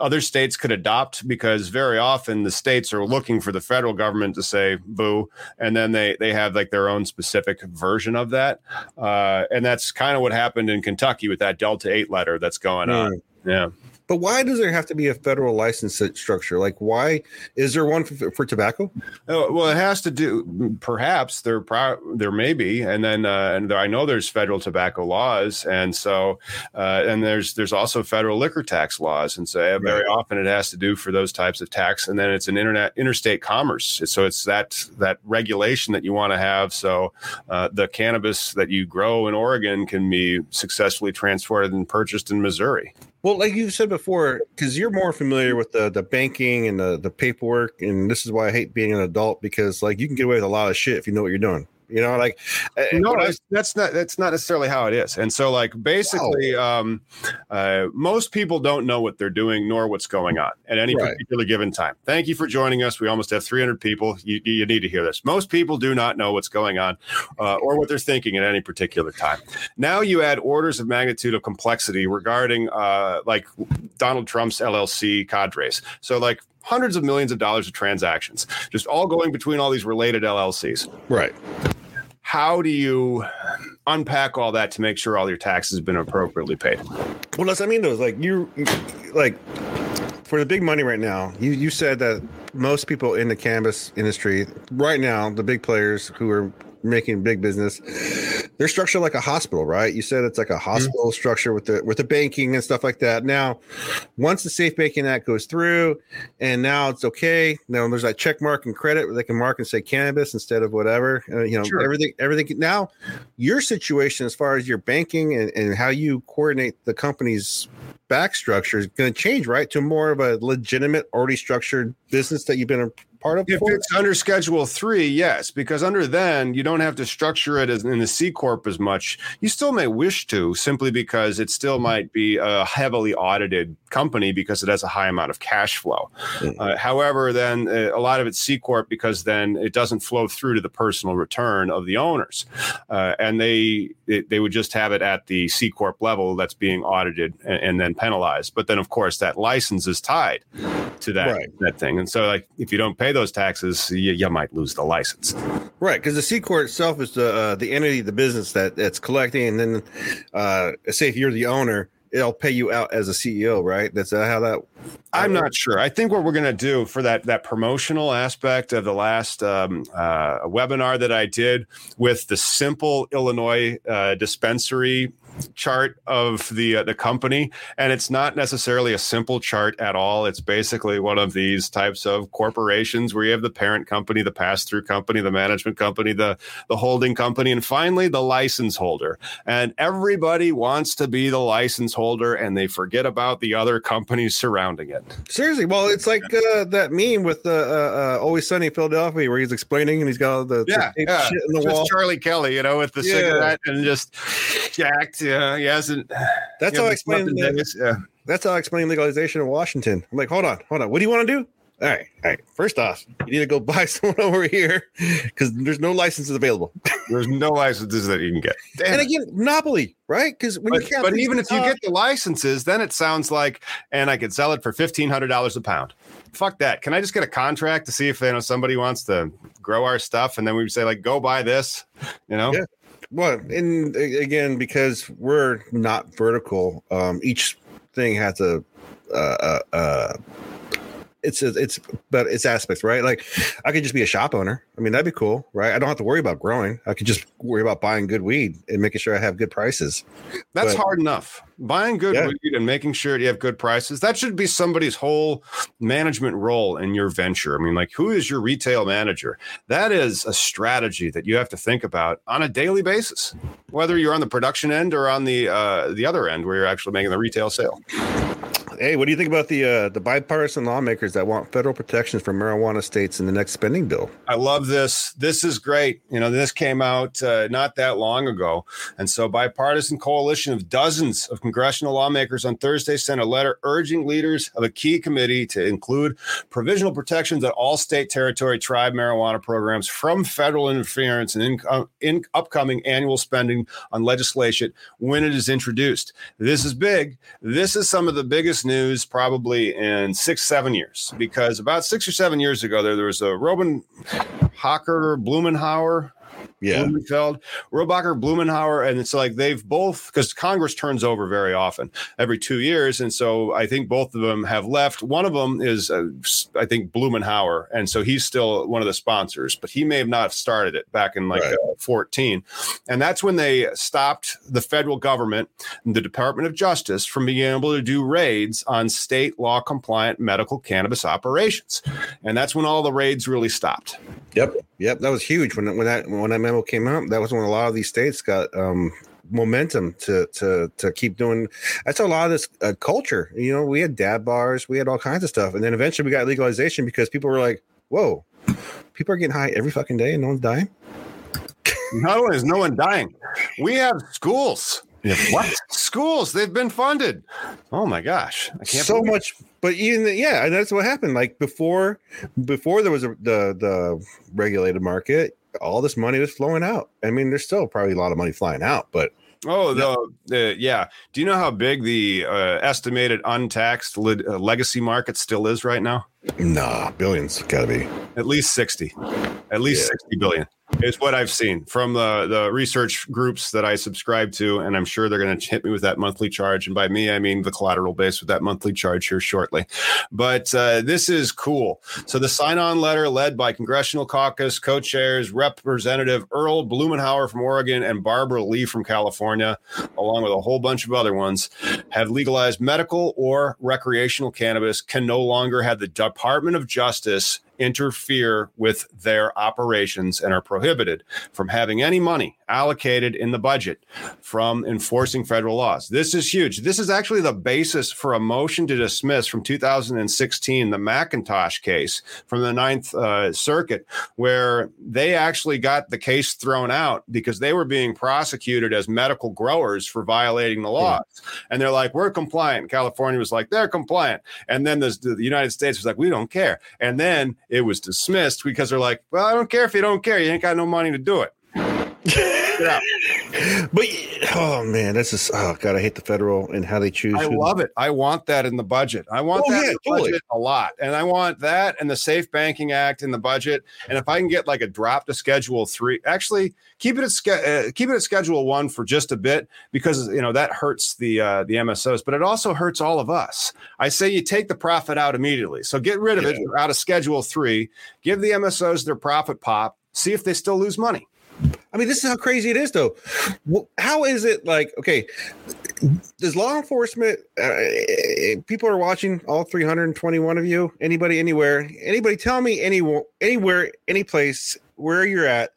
other states could adopt because very often the states are looking for the federal government to say boo and then they they have like their own specific version of that. Uh, and that's kind of what happened in kentucky with that delta 8 letter that's going mm. on yeah but why does there have to be a federal license structure? Like, why is there one for, for tobacco? Oh, well, it has to do. Perhaps there, pro- there may be, and then uh, and there, I know there's federal tobacco laws, and so uh, and there's there's also federal liquor tax laws, and so very right. often it has to do for those types of tax, and then it's an internet interstate commerce. So it's that that regulation that you want to have, so uh, the cannabis that you grow in Oregon can be successfully transported and purchased in Missouri. Well, like you said before, because you're more familiar with the the banking and the the paperwork, and this is why I hate being an adult because like you can get away with a lot of shit if you know what you're doing. You know, like eh, no, I, that's not that's not necessarily how it is. And so, like basically, wow. um, uh, most people don't know what they're doing nor what's going on at any right. particular given time. Thank you for joining us. We almost have 300 people. You, you need to hear this. Most people do not know what's going on uh, or what they're thinking at any particular time. Now you add orders of magnitude of complexity regarding uh, like Donald Trump's LLC cadres. So like hundreds of millions of dollars of transactions, just all going between all these related LLCs. Right how do you unpack all that to make sure all your taxes have been appropriately paid? Well, that's I mean, those like you, like for the big money right now. You you said that most people in the cannabis industry right now, the big players who are making big business they're structured like a hospital right you said it's like a mm-hmm. hospital mm-hmm. structure with the with the banking and stuff like that now once the safe banking act goes through and now it's okay now there's that check mark and credit where they can mark and say cannabis instead of whatever uh, you know sure. everything everything now your situation as far as your banking and, and how you coordinate the company's back structure is going to change right to more of a legitimate already structured business that you've been a part of? If it's under Schedule Three, yes, because under then you don't have to structure it as in the C corp as much. You still may wish to, simply because it still might be a heavily audited company because it has a high amount of cash flow. Mm-hmm. Uh, however, then uh, a lot of it's C corp because then it doesn't flow through to the personal return of the owners, uh, and they it, they would just have it at the C corp level that's being audited and, and, then penalized. But then, of course, that license is tied to that right. that thing, and so like if you don't pay those taxes, you, you might lose the license. Right, because the C corp itself is the uh, the entity, the business that that's collecting, and then uh, say if you're the owner, it'll pay you out as a CEO, right? That's how that. I'm not sure. I think what we're going to do for that that promotional aspect of the last um, uh, webinar that I did with the simple Illinois uh, dispensary chart of the uh, the company and it's not necessarily a simple chart at all it's basically one of these types of corporations where you have the parent company the pass through company the management company the the holding company and finally the license holder and everybody wants to be the license holder and they forget about the other companies surrounding it seriously well it's like uh, that meme with the uh, uh, always sunny philadelphia where he's explaining and he's got the, yeah, the yeah. shit in the just wall charlie kelly you know with the yeah. cigarette and just jacked yeah, he hasn't. That's how I explained that. Yeah. That's how I explain legalization in Washington. I'm like, hold on, hold on. What do you want to do? All right, all right. First off, you need to go buy someone over here because there's no licenses available. There's no licenses that you can get. Damn and again, monopoly, right? Because when but, you can't but even the if you get the licenses, then it sounds like, and I could sell it for fifteen hundred dollars a pound. Fuck that. Can I just get a contract to see if you know somebody wants to grow our stuff, and then we say like, go buy this, you know? Yeah. Well, and again, because we're not vertical, um, each thing has a, uh, uh, it's it's but it's aspects, right? Like I could just be a shop owner. I mean, that'd be cool, right? I don't have to worry about growing. I could just worry about buying good weed and making sure I have good prices. That's But- hard enough. Buying good Yeah. weed and making sure you have good prices. That should be somebody's whole management role in your venture. I mean, like, who is your retail manager? That is a strategy that you have to think about on a daily basis, whether you're on the production end or on the uh, the other end where you're actually making the retail sale. Hey, what do you think about the uh, the bipartisan lawmakers that want federal protections for marijuana states in the next spending bill? I love this. This is great. You know, this came out uh, not that long ago. And so, bipartisan coalition of dozens of congressional lawmakers on Thursday sent a letter urging leaders of a key committee to include provisional protections at all state, territory, tribe marijuana programs from federal interference and in, uh, in upcoming annual spending on legislation when it is introduced. This is big. This is some of the biggest news probably in six, seven years, because about six or seven years ago, there, there was a Robin Hocker Blumenauer Yeah, Blumenfeld, Rohrabacher, Blumenauer, and it's like they've both because Congress turns over very often every two years, and so I think both of them have left. One of them is, uh, I think, Blumenauer, and so he's still one of the sponsors, but he may have not started it back in like Right. uh, 14, and that's when they stopped the federal government, the Department of Justice, from being able to do raids on state law compliant medical cannabis operations, and that's when all the raids really stopped. Yep, yep, that was huge when when that when that memo came out. That was when a lot of these states got um, momentum to to to keep doing. That's a lot of this uh, culture. You know, we had dab bars, we had all kinds of stuff, and then eventually we got legalization because people were like, "Whoa, people are getting high every fucking day and no one's dying." Not only is no one dying, we have schools. What schools? They've been funded. Oh my gosh! I can't so believe it. much but even the- yeah and that's what happened like before before there was a, the the regulated market all this money was flowing out i mean there's still probably a lot of money flying out but Oh, the, the yeah. Do you know how big the uh, estimated untaxed le- uh, legacy market still is right now? Nah billions gotta be At least sixty. At least Yeah. sixty billion is what I've seen from the the research groups that I subscribe to, and I'm sure they're going to hit me with that monthly charge. And by me, I mean the collateral base with that monthly charge here shortly. But uh, this is cool. So the sign-on letter, led by Congressional Caucus co-chairs Representative Earl Blumenauer from Oregon and Barbara Lee from California, along with a whole bunch of other ones, have legalized medical or recreational cannabis can no longer have the Department of Justice interfere with their operations and are prohibited from having any money allocated in the budget from enforcing federal laws. This is huge. This is actually the basis for a motion to dismiss from 2016, the McIntosh case from the Ninth uh, Circuit, where they actually got the case thrown out because they were being prosecuted as medical growers for violating the laws. And they're like, we're compliant. California was like, they're compliant. And then the, the United States was like, we don't care. And then it was dismissed because they're like, well, I don't care if you don't care. You ain't got no money to do it. Get out. but oh man this is oh god i hate the federal and how they choose I love it. I want that in the budget. I want Oh, that yeah, in the totally. budget a lot. And I want that and the Safe Banking Act in the budget. And if I can get like a drop to Schedule Three, actually keep it at uh, keep it at Schedule One for just a bit because you know that hurts the uh, the MSOs, but it also hurts all of us. I say you take the profit out immediately. So get rid of it out of Schedule Three. Give the MSOs their profit pop. See if they still lose money. I mean, this is how crazy it is, though. How is it like? Okay, does law enforcement? Uh, people are watching. All three hundred and twenty-one of you. Anybody, anywhere? Anybody? Tell me any, anywhere, any place where you're at.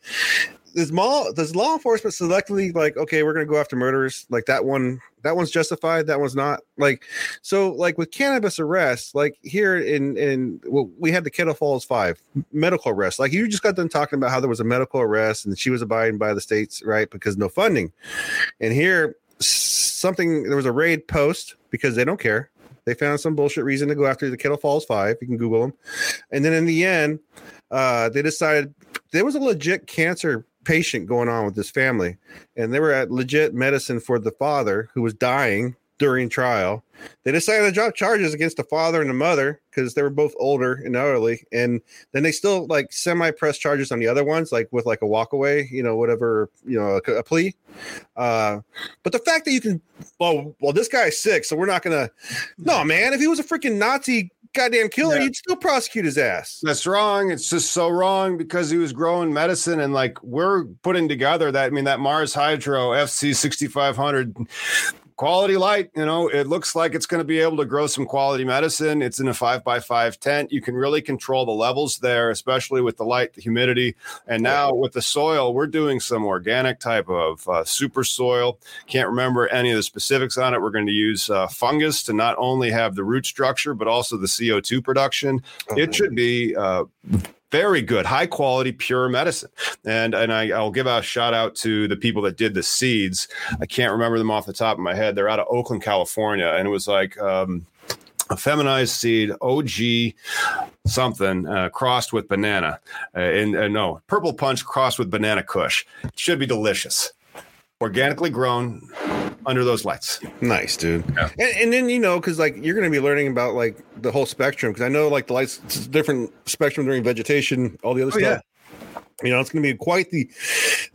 Does law does law enforcement selectively like? Okay, we're gonna go after murderers. Like that one. That one's justified. That one's not. Like so. Like with cannabis arrests. Like here in in well, we had the Kettle Falls Five medical arrest. Like you just got done talking about how there was a medical arrest and she was abiding by the states, right? Because no funding. And here, something there was a raid post because they don't care. They found some bullshit reason to go after the Kettle Falls Five. You can Google them. And then in the end, uh, they decided there was a legit cancer patient going on with this family, and they were at legit medicine for the father who was dying during trial. They decided to drop charges against the father and the mother because they were both older and elderly, and then they still like semi-press charges on the other ones, like with like a walkaway, you know, whatever, you know, a, a plea. Uh, but the fact that you can, well, well, this guy's sick, so we're not gonna. No, man, if he was a freaking Nazi goddamn killer, yeah. you'd still prosecute his ass. That's wrong. It's just so wrong because he was growing medicine and like we're putting together that I mean that Mars Hydro FC 6500 quality light you know it looks like it's going to be able to grow some quality medicine. It's in a five by five tent. You can really control the levels there especially with the light the humidity. And now with the soil we're doing some organic type of uh, super soil. Can't remember any of the specifics on it. We're going to use uh, fungus to not only have the root structure but also the co2 production. Oh, it should be uh, very good, high quality, pure medicine. And and I, I'll give a shout out to the people that did the seeds. I can't remember them off the top of my head. They're out of Oakland, California, and it was like. Um, a feminized seed, OG something uh, crossed with banana, uh, and no purple punch crossed with banana Kush. Should be delicious organically grown under those lights. Nice, dude. Yeah. And, and, then you know, because like you're going to be learning about like the whole spectrum. Because I know like the lights, different spectrum during vegetation, all the other oh, stuff. Yeah. You know, it's going to be quite the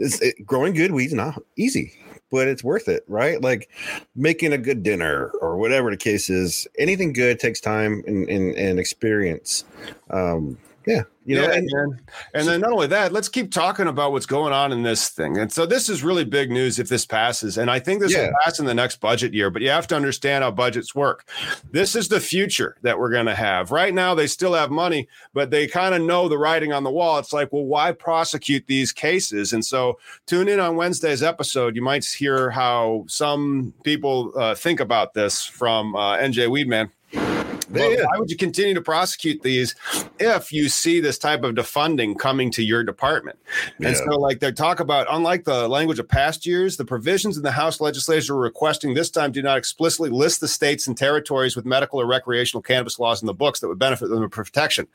it, growing good weeds not easy, but it's worth it, right? Like making a good dinner or whatever the case is. Anything good takes time and and, and experience. Um, yeah, you know, yeah, and, and, and then not only that, let's keep talking about what's going on in this thing. And so this is really big news if this passes. And I think this yeah. will pass in the next budget year, but you have to understand how budgets work. This is the future that we're going to have. Right now, they still have money, but they kind of know the writing on the wall. It's like, well, why prosecute these cases? And so tune in on Wednesday's episode. You might hear how some people uh, think about this from uh, NJ Weedman. Well, yeah. Why would you continue to prosecute these if you see this type of defunding coming to your department? Yeah. And so, like they talk about, unlike the language of past years, the provisions in the House legislature requesting this time do not explicitly list the states and territories with medical or recreational cannabis laws in the books that would benefit them of protection.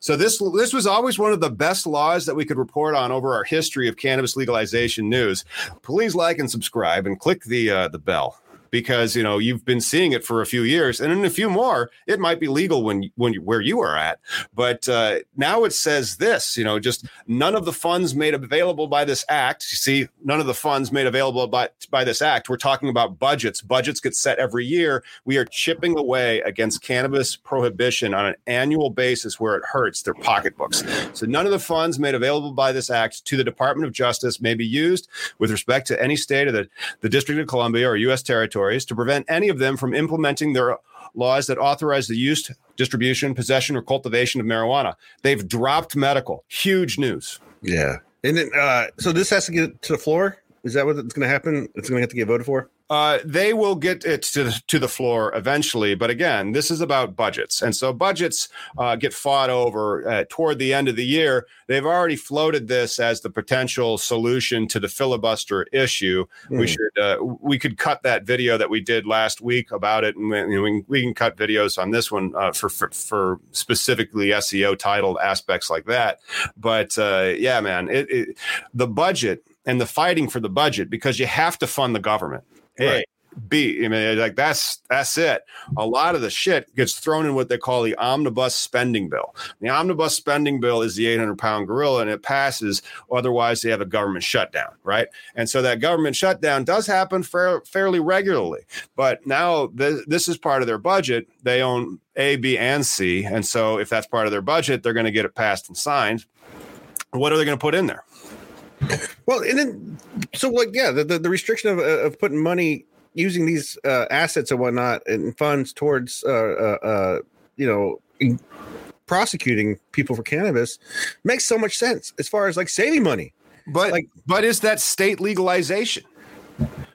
So this this was always one of the best laws that we could report on over our history of cannabis legalization news. Please like and subscribe and click the uh, the bell because you know you've been seeing it for a few years, and in a few more, it might be legal when when where you are at. But uh, now it says this, you know, just none of the funds made available by this act. You see, none of the funds made available by by this act. We're talking about budgets. Budgets get set every year. We are chipping away against cannabis prohibition on an annual basis where it hurts their pocketbooks. So none of the funds made available by this act to the Department of Justice may be used with respect to any state of the, the District of Columbia or U.S. territory territories to prevent any of them from implementing their laws that authorize the use, distribution, possession, or cultivation of marijuana. They've dropped medical. Huge news. Yeah. And then, uh, so this has to get to the floor. Is that what's going to happen? It's going to have to get voted for. Uh, they will get it to the, to the floor eventually, but again, this is about budgets, and so budgets uh, get fought over uh, toward the end of the year. They've already floated this as the potential solution to the filibuster issue. Mm. We hmm. should uh, we could cut that video that we did last week about it, and you know, we, can, we can cut videos on this one uh, for, for, for specifically SEO titled aspects like that. But uh, yeah, man, it, it, the budget and the fighting for the budget because you have to fund the government. A, right. B. I mean, like that's that's it. A lot of the shit gets thrown in what they call the omnibus spending bill. The omnibus spending bill is the 800 pound gorilla, and it passes. Otherwise, they have a government shutdown, right? And so that government shutdown does happen fair, fairly regularly. But now th- this is part of their budget. They own A, B, and C, and so if that's part of their budget, they're going to get it passed and signed. What are they going to put in there? Well, and then so like yeah, the the, the restriction of of putting money using these uh, assets and whatnot and funds towards uh, uh, uh you know prosecuting people for cannabis makes so much sense as far as like saving money. But like, but is that state legalization?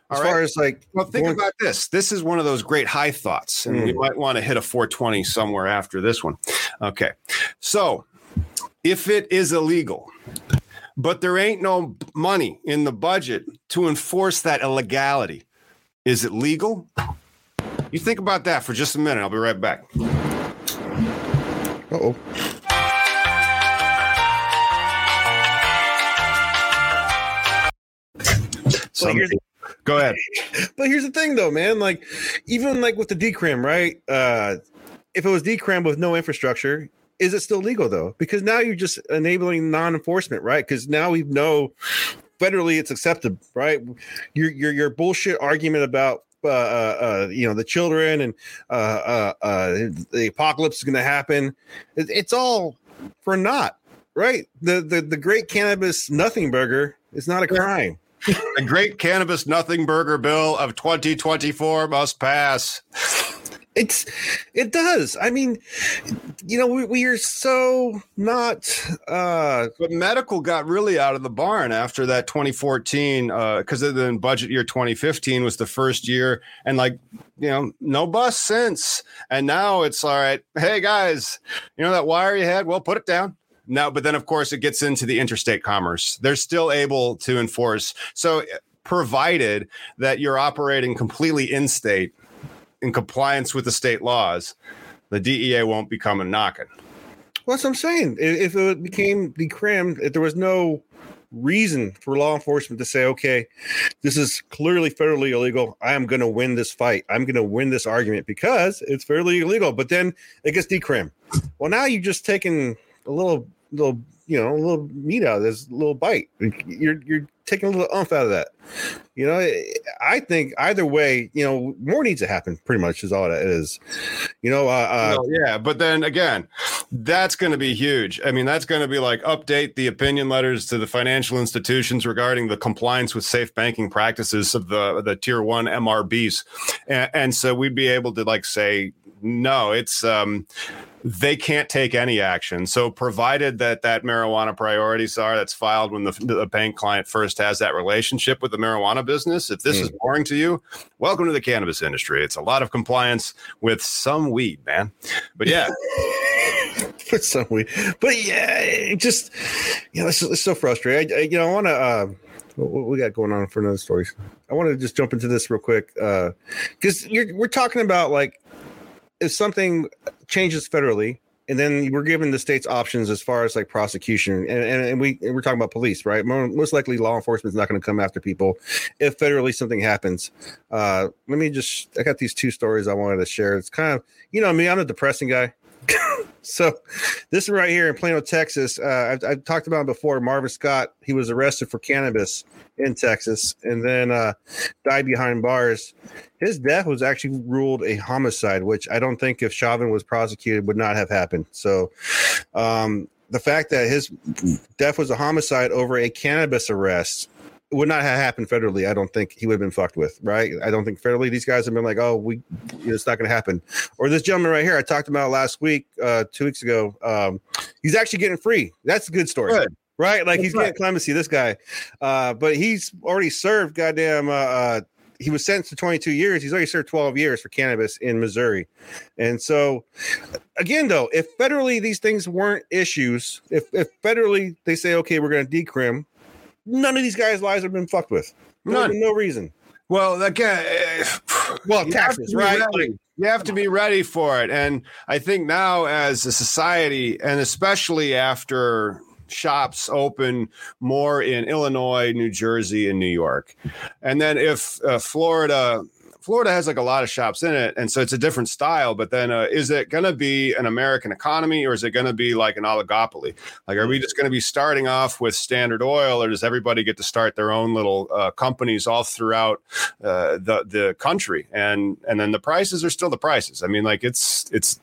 As far as like, well, think going- about this. This is one of those great high thoughts, and mm. we might want to hit a 420 somewhere after this one. Okay, so if it is illegal, but there ain't no money in the budget to enforce that illegality. Is it legal? You think about that for just a minute. I'll be right back. Uh oh. Some, go ahead. But here's the thing, though, man. Like, even like with the decrim, right? Uh, if it was decrim with no infrastructure, is it still legal though? Because now you're just enabling non-enforcement, right? Because now we know federally it's accepted, right? Your your your bullshit argument about uh, uh, uh, you know the children and uh, uh, uh, the apocalypse is going to happen. It, it's all for naught, right? The the the great cannabis nothing burger is not a crime. the great cannabis nothing burger bill of 2024 must pass. It's it does. I mean, you know, we, we are so not uh but medical got really out of the barn after that 2014 uh because then budget year 2015 was the first year and like you know no bus since. And now it's all right hey guys you know that wire you had? Well put it down. Now but then of course it gets into the interstate commerce. They're still able to enforce. So provided that you're operating completely in state in compliance with the state laws, the DEA won't be coming knocking. Well, that's what I'm saying. If it became decrimmed, if there was no reason for law enforcement to say, okay, this is clearly federally illegal. I am going to win this fight. I'm going to win this argument because it's fairly illegal. But then it gets decrim. Well, now you've just taken a little, little, you know, a little meat out of this little bite. You're you're taking a little umph out of that. You know, I think either way, you know, more needs to happen. Pretty much is all it is. You know, uh, uh yeah, but then again, that's going to be huge. I mean, that's going to be like update the opinion letters to the financial institutions regarding the compliance with safe banking practices of the the tier one MRBs, and, and so we'd be able to like say no, it's um, they can't take any action. So, provided that that marijuana priority SAR that's filed when the, the bank client first has that relationship with the marijuana business, if this mm. is boring to you, welcome to the cannabis industry. It's a lot of compliance with some weed, man. But yeah. with some weed, but yeah, it just you know, it's, it's so frustrating. I, I, you know, I want to. Uh, what we got going on for another story? I want to just jump into this real quick because uh, we're talking about like if something changes federally, and then we're given the states options as far as like prosecution, and, and, and we and we're talking about police, right? Most likely, law enforcement is not going to come after people if federally something happens. Uh, let me just, I got these two stories I wanted to share. It's kind of, you know, I mean, I'm a depressing guy. so this one right here in Plano, Texas, uh, I've, I've, talked about before. Marvin Scott, he was arrested for cannabis in Texas and then uh, died behind bars. His death was actually ruled a homicide, which I don't think if Chauvin was prosecuted would not have happened. So um, the fact that his death was a homicide over a cannabis arrest would not have happened federally. I don't think he would have been fucked with, right? I don't think federally these guys have been like, oh, we, it's not going to happen. Or this gentleman right here, I talked about last week, uh, two weeks ago. Um, he's actually getting free. That's a good story. Good. Right, like That's he's right. getting clemency. This guy, uh, but he's already served. Goddamn, uh, uh, he was sentenced to 22 years. He's already served 12 years for cannabis in Missouri. And so, again, though, if federally these things weren't issues, if, if federally they say, okay, we're going to decrim, none of these guys' lives have been fucked with. None. No reason. Well, again, eh, well, taxes, right? you have to be ready for it. And I think now, as a society, and especially after shops open more in Illinois, New Jersey, and New York, and then if uh, Florida Florida has like a lot of shops in it, and so it's a different style. But then, uh, is it going to be an American economy, or is it going to be like an oligopoly? Like, are we just going to be starting off with Standard Oil, or does everybody get to start their own little uh, companies all throughout uh, the the country? And and then the prices are still the prices. I mean, like it's it's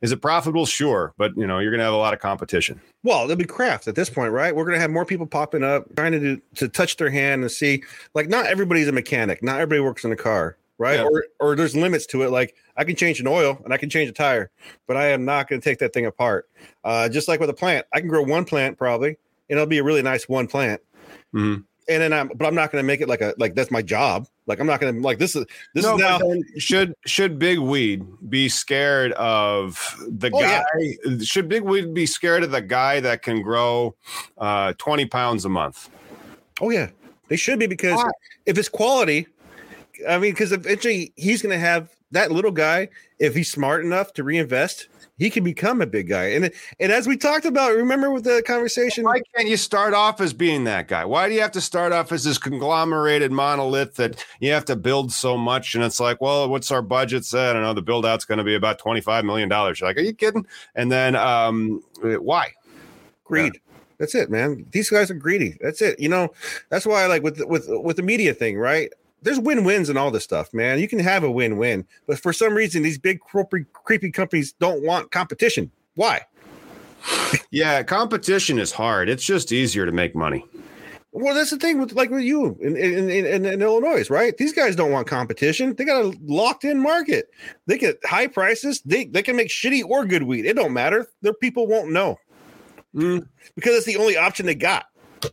is it profitable? Sure, but you know you're going to have a lot of competition. Well, there'll be craft at this point, right? We're going to have more people popping up, trying to do, to touch their hand and see. Like, not everybody's a mechanic. Not everybody works in a car right? Yeah. Or or there's limits to it. Like I can change an oil and I can change a tire, but I am not going to take that thing apart. Uh, just like with a plant, I can grow one plant probably, and it'll be a really nice one plant. Mm-hmm. And then I'm, but I'm not going to make it like a like that's my job. Like I'm not going to like this is this no, is now. Should should Big Weed be scared of the oh, guy? Yeah. Should Big Weed be scared of the guy that can grow uh, 20 pounds a month? Oh yeah, they should be because if it's quality, I mean, because eventually he's going to have that little guy, if he's smart enough to reinvest, he can become a big guy. And and as we talked about, remember with the conversation, why can't you start off as being that guy? Why do you have to start off as this conglomerated monolith that you have to build so much? And it's like, well, what's our budget? I don't know. The build out's going to be about twenty five million dollars. Like, are you kidding? And then, um, why? Greed. Yeah. That's it, man. These guys are greedy. That's it. You know, that's why I like with with with the media thing, right? There's win-wins and all this stuff, man. You can have a win-win, but for some reason, these big creepy, creepy companies don't want competition. Why? yeah, competition is hard. It's just easier to make money. Well, that's the thing with like with you in, in, in, in, Illinois, right? These guys don't want competition. They got a locked in market. They get high prices. They they can make shitty or good weed. It don't matter. Their people won't know mm. because it's the only option they got.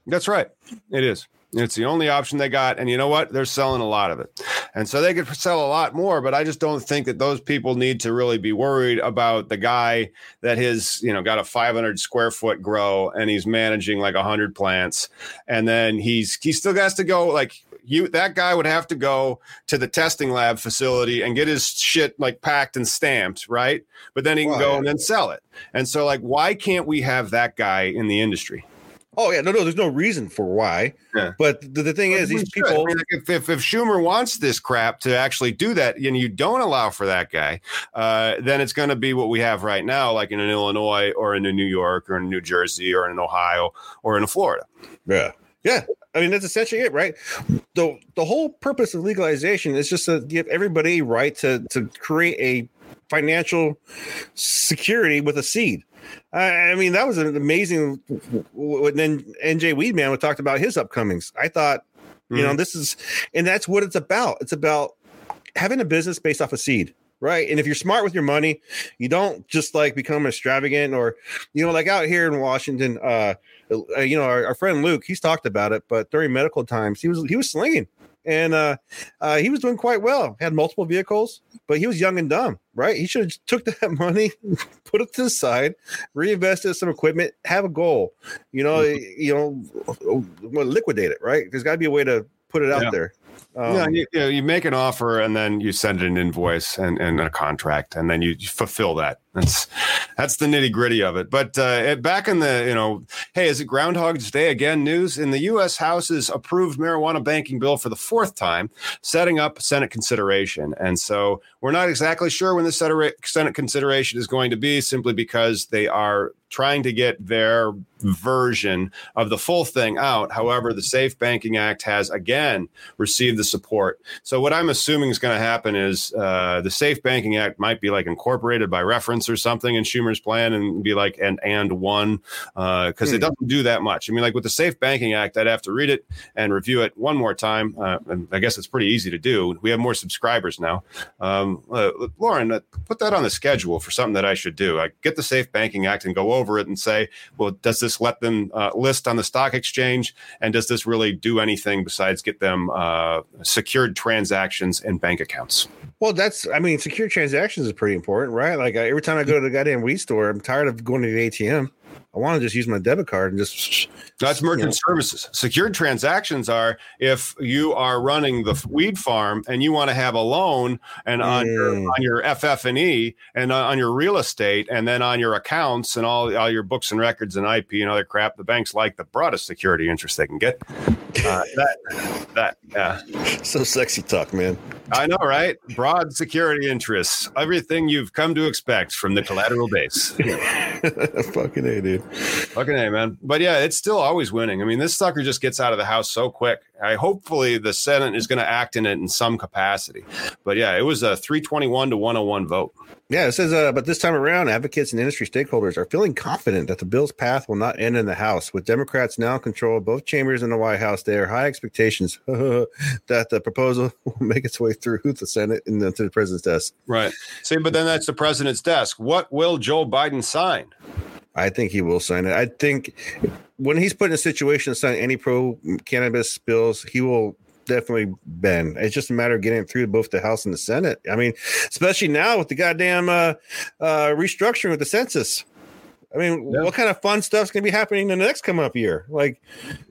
That's right. It is. It's the only option they got. And you know what? They're selling a lot of it. And so they could sell a lot more, but I just don't think that those people need to really be worried about the guy that has, you know, got a 500 square foot grow and he's managing like 100 plants. And then he's, he still has to go like, you that guy would have to go to the testing lab facility and get his shit like packed and stamped, right? But then he can go and then sell it. And so like why can't we have that guy in the industry? Oh yeah, no, no. There's no reason for why. Yeah. But the, the thing is, these people. I mean, if, if, if Schumer wants this crap to actually do that, and you don't allow for that guy, uh, then it's going to be what we have right now, like in an Illinois or in New York or in New Jersey or in Ohio or in Florida. Yeah. Yeah, I mean that's essentially it, right? the The whole purpose of legalization is just to give everybody right to to create a financial security with a seed. I mean, that was an amazing. When then NJ Weedman would talked about his upcomings. I thought, mm-hmm. you know, mm-hmm. this is, and that's what it's about. It's about having a business based off a seed right? And if you're smart with your money, you don't just like become extravagant or, you know, like out here in Washington, uh, uh you know, our, our, friend Luke, he's talked about it, but during medical times, he was he was slinging and uh, uh, he was doing quite well. Had multiple vehicles, but he was young and dumb, right? He should have took that money, put it to the side, reinvested some equipment, have a goal. You know, mm-hmm. you know, liquidate it, right? There's got to be a way to put it out yeah. there. Um, yeah, you, you, know, you, make an offer and then you send an invoice and, and a contract, and then you fulfill that. That's that's the nitty gritty of it. But uh, back in the you know, hey, is it Groundhog's Day again? News in the U.S. House has approved marijuana banking bill for the fourth time, setting up Senate consideration. And so we're not exactly sure when the Senate consideration is going to be, simply because they are trying to get their version of the full thing out. However, the Safe Banking Act has again received the support. So what I'm assuming is going to happen is uh, the Safe Banking Act might be like incorporated by reference or something in Schumer's plan and be like an and one because uh, hmm. it doesn't do that much. I mean, like with the Safe Banking Act, I'd have to read it and review it one more time. Uh, and I guess it's pretty easy to do. We have more subscribers now. Um, uh, Lauren, uh, put that on the schedule for something that I should do. I get the Safe Banking Act and go over it and say, well, does this let them uh, list on the stock exchange? And does this really do anything besides get them uh, Uh, secured transactions and bank accounts? Well, that's, I mean, secure transactions is pretty important, right? Like uh, every time I go to the goddamn weed store, I'm tired of going to the ATM. I want to just use my debit card and just. That's merchant you know. services. Secured transactions are if you are running the weed farm and you want to have a loan and on mm. your on your FF and E and on your real estate and then on your accounts and all all your books and records and IP and other crap. The banks like the broadest security interest they can get. Uh, that that yeah. So sexy talk, man. I know, right? Broad security interests. Everything you've come to expect from the collateral base. Fucking A, dude. Fucking A, man. But yeah, it's still always winning. I mean, this sucker just gets out of the house so quick. I hopefully the Senate is going to act in it in some capacity. But yeah, it was a 321 to 101 vote. Yeah, it says, uh, but this time around, advocates and industry stakeholders are feeling confident that the bill's path will not end in the House. With Democrats now in control of both chambers in the White House, there are high expectations that the proposal will make its way through the Senate and then to the president's desk. Right. See, but then that's the president's desk. What will Joe Biden sign? I think he will sign it. I think when he's put in a situation to sign any pro cannabis bills, he will definitely bend. It's just a matter of getting through both the House and the Senate. I mean, especially now with the goddamn uh, uh, restructuring with the census. I mean, yeah. what kind of fun stuff's going to be happening in the next come up year? Like,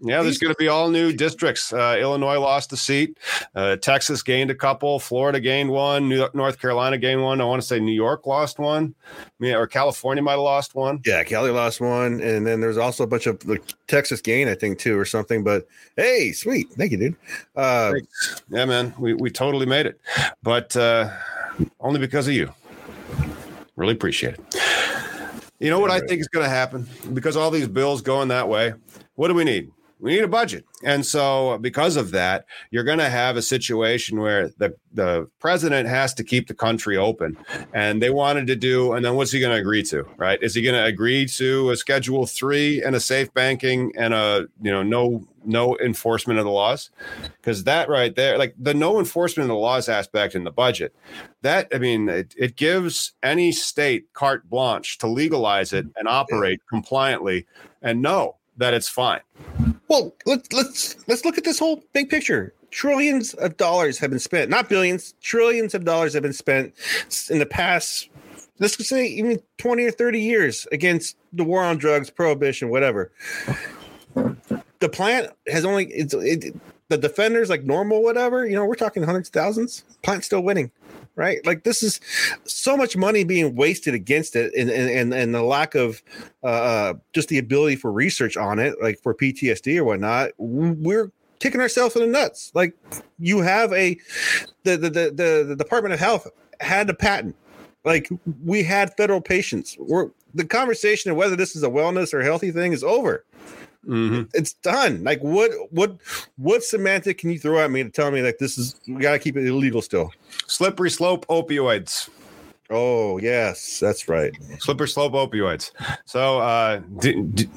yeah, there's going to be all new districts. Uh, Illinois lost a seat. Uh, Texas gained a couple. Florida gained one. New North Carolina gained one. I want to say New York lost one. Yeah, or California might have lost one. Yeah, Cali lost one, and then there's also a bunch of like, Texas gain, I think, too, or something. But hey, sweet, thank you, dude. Uh, yeah, man, we we totally made it, but uh, only because of you. Really appreciate it. You know what I think is going to happen because all these bills going that way. What do we need? We need a budget. And so, because of that, you're going to have a situation where the, the president has to keep the country open. And they wanted to do, and then what's he going to agree to, right? Is he going to agree to a Schedule Three and a safe banking and a, you know, no no enforcement of the laws because that right there like the no enforcement of the laws aspect in the budget that i mean it, it gives any state carte blanche to legalize it and operate compliantly and know that it's fine well, let's let's let's look at this whole big picture. Trillions of dollars have been spent, not billions. Trillions of dollars have been spent in the past. Let's say even twenty or thirty years against the war on drugs, prohibition, whatever. The plant has only it's it, the defenders like normal, whatever. You know, we're talking hundreds of thousands. Plant still winning right? Like this is so much money being wasted against it, and and and the lack of uh, uh, just the ability for research on it, like for PTSD or whatnot. We're kicking ourselves in the nuts. Like you have a the the the, the, Department of Health had a patent. Like we had federal patients. We're the conversation of whether this is a wellness or healthy thing is over. Mm-hmm. It's done. Like what what what semantic can you throw at me to tell me like this is we gotta keep it illegal still? Slippery slope opioids. Oh yes, that's right. Slippery slope opioids. So uh d- d-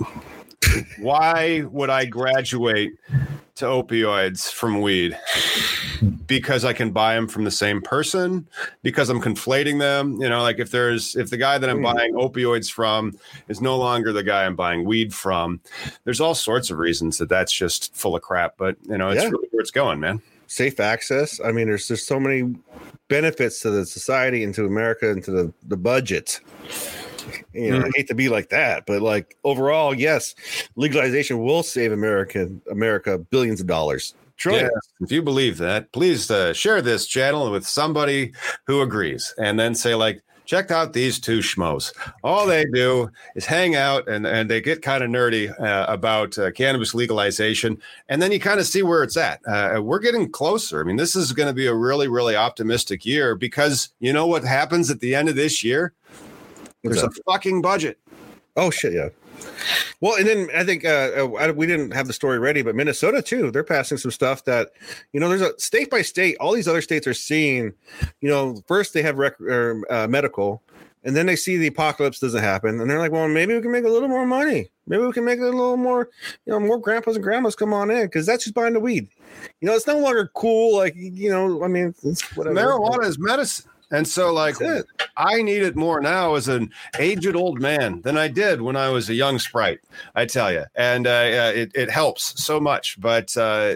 why would I graduate to opioids from weed? Because I can buy them from the same person, because I'm conflating them. You know, like if there's if the guy that I'm hmm. buying opioids from is no longer the guy I'm buying weed from, there's all sorts of reasons that that's just full of crap. But you know, it's yeah. really where it's going, man. Safe access. I mean, there's there's so many benefits to the society and to America and to the, the budget you know, mm-hmm. I hate to be like that, but like overall, yes, legalization will save America America billions of dollars. Yeah, if you believe that, please uh, share this channel with somebody who agrees, and then say like, check out these two schmoes. All they do is hang out and, and they get kind of nerdy uh, about uh, cannabis legalization. And then you kind of see where it's at. Uh, we're getting closer. I mean, this is going to be a really, really optimistic year because you know what happens at the end of this year? There's a fucking budget. Oh shit, yeah. Well, and then I think uh, uh we didn't have the story ready, but Minnesota too. They're passing some stuff that, you know, there's a state by state. All these other states are seeing, you know, first they have rec- or, uh, medical, and then they see the apocalypse doesn't happen, and they're like, well, maybe we can make a little more money. Maybe we can make a little more, you know, more grandpas and grandmas come on in because that's just buying the weed. You know, it's no longer cool. Like, you know, I mean, whatever. Marijuana is medicine. And so, like, I need it more now as an aged old man than I did when I was a young sprite. I tell you, and uh, it, it helps so much. But uh,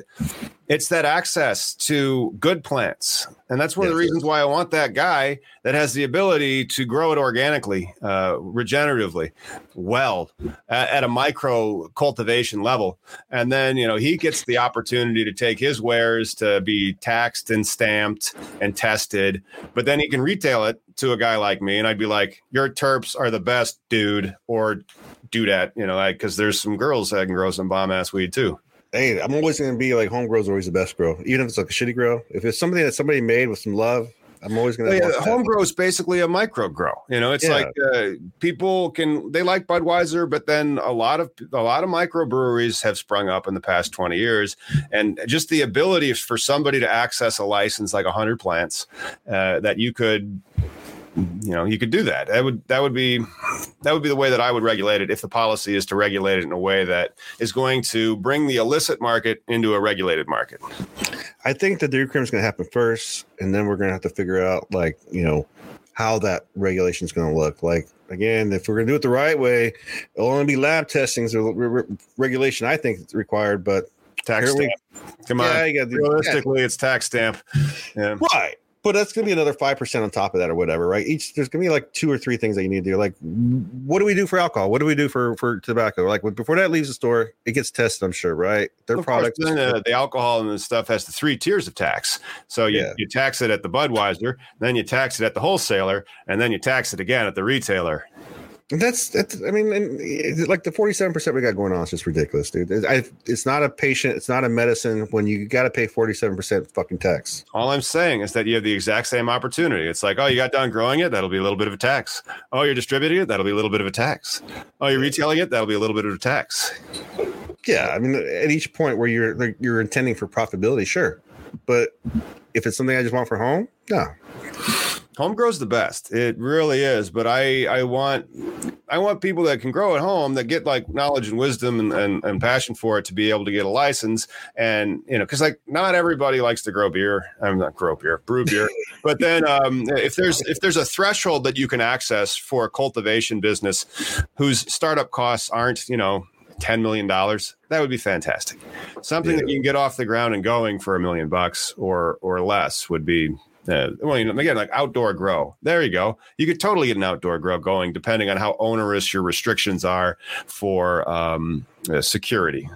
it's that access to good plants. And that's one yes, of the reasons why i want that guy that has the ability to grow it organically uh, regeneratively well at, at, a micro cultivation level. And then you know he gets the opportunity to take his wares to be taxed and stamped and tested but then he can retail it to a guy like me. And i'd be like your terps are the best dude or do that you know like, because there's some girls that can grow some bomb ass weed too hey, I'm always going to be like home grows always the best grow, even if it's like a shitty grow. If it's something that somebody made with some love, I'm always going to. Yeah, home grow is basically a micro grow. You know, it's yeah. like uh, people can they like Budweiser, but then a lot of a lot of microbreweries have sprung up in the past 20 years, and just the ability for somebody to access a license like 100 plants uh, that you could you know you could do that that would that would be that would be the way that i would regulate it if the policy is to regulate it in a way that is going to bring the illicit market into a regulated market i think that the decrim is going to happen first and then we're going to have to figure out like you know how that regulation is going to look like again if we're going to do it the right way it'll only be lab testing so re- re- regulation i think is required but tax stamp. Come yeah, on. Realistically, it's tax stamp. Yeah. Right but that's gonna be another five percent on top of that or whatever, right? Each there's gonna be like two or three things that you need to do. Like, what do we do for alcohol? What do we do for for tobacco? Like before that leaves the store, it gets tested. I'm sure, right? Their course, products. then, uh, the alcohol and the stuff has the three tiers of tax. So you, Yeah. you tax it at the Budweiser, then you tax it at the wholesaler, and then you tax it again at the retailer. That's that's. I mean, and eh, like the forty-seven percent we got going on is just ridiculous, dude. I, it's not a patient. It's not a medicine when you got to pay forty-seven percent fucking tax. All I'm saying is that you have the exact same opportunity. It's like, oh, you got done growing it, that'll be a little bit of a tax. Oh, you're distributing it, that'll be a little bit of a tax. Oh, you're retailing it, that'll be a little bit of a tax. Yeah, I mean, at each point where you're like, you're intending for profitability, sure, but if it's something I just want for home, no. Home grows the best. It really is. But I, I want, I want people that can grow at home that get like knowledge and wisdom and, and, and passion for it to be able to get a license. And you know, because like not everybody likes to grow beer. I'm not grow beer, brew beer. but then um, if there's if there's a threshold that you can access for a cultivation business whose startup costs aren't you know. $10 million that would be fantastic something that you can get off the ground and going for a million bucks or or less would be uh, well, you know, again, like outdoor grow. There you go. You could totally get an outdoor grow going, depending on how onerous your restrictions are for um, uh, security.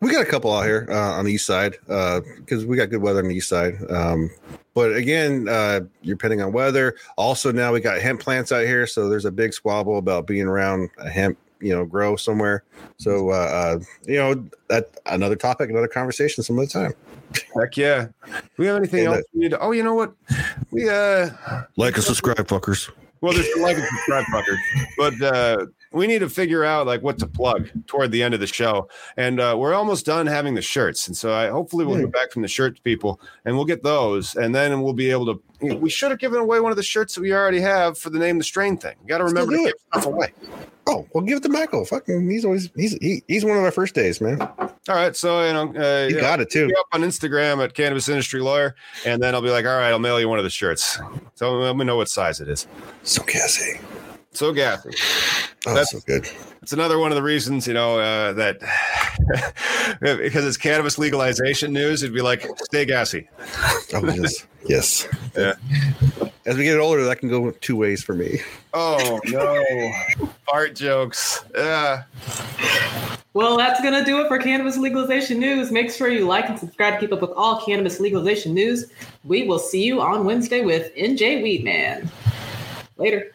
We got a couple out here uh, on the east side because we got good weather on the east side. Um, but again, uh, you're depending on weather. Also, now we got hemp plants out here, so there's a big squabble about being around a hemp, you know, grow somewhere. So, uh, uh, you know, that another topic, another conversation, some other time. Heck yeah. We have anything And else? We need to, oh, you know what? We uh, Like and subscribe, fuckers. well, there's like and subscribe fuckers, but uh, we need to figure out like what to plug toward the end of the show, and uh, we're almost done having the shirts, and so I hopefully we'll Hmm. get back from the shirts people, and we'll get those, and then we'll be able to. you know, we should have given away one of the shirts that we already have for the name the strain thing. You got to remember to do give it. stuff away. Oh, well, give it to Michael. Fucking, he's always he's he, he's one of our first days, man. All right, so you know, uh, He yeah, got it too. up on Instagram at Cannabis Industry Lawyer, and then I'll be like, all right, I'll mail you one of the shirts. So let me know what size it is. So gassy. So gassy. Oh, That's- so good. It's another one of the reasons, you know, uh, that because it's cannabis legalization news, it'd be like, stay gassy. Oh, yes, yes. Yeah. As we get older, that can go two ways for me. Oh no, art jokes. Yeah. Well, that's going to do it for cannabis legalization news. Make sure you like and subscribe to keep up with all cannabis legalization news. We will see you on Wednesday with NJ Weedman. Later.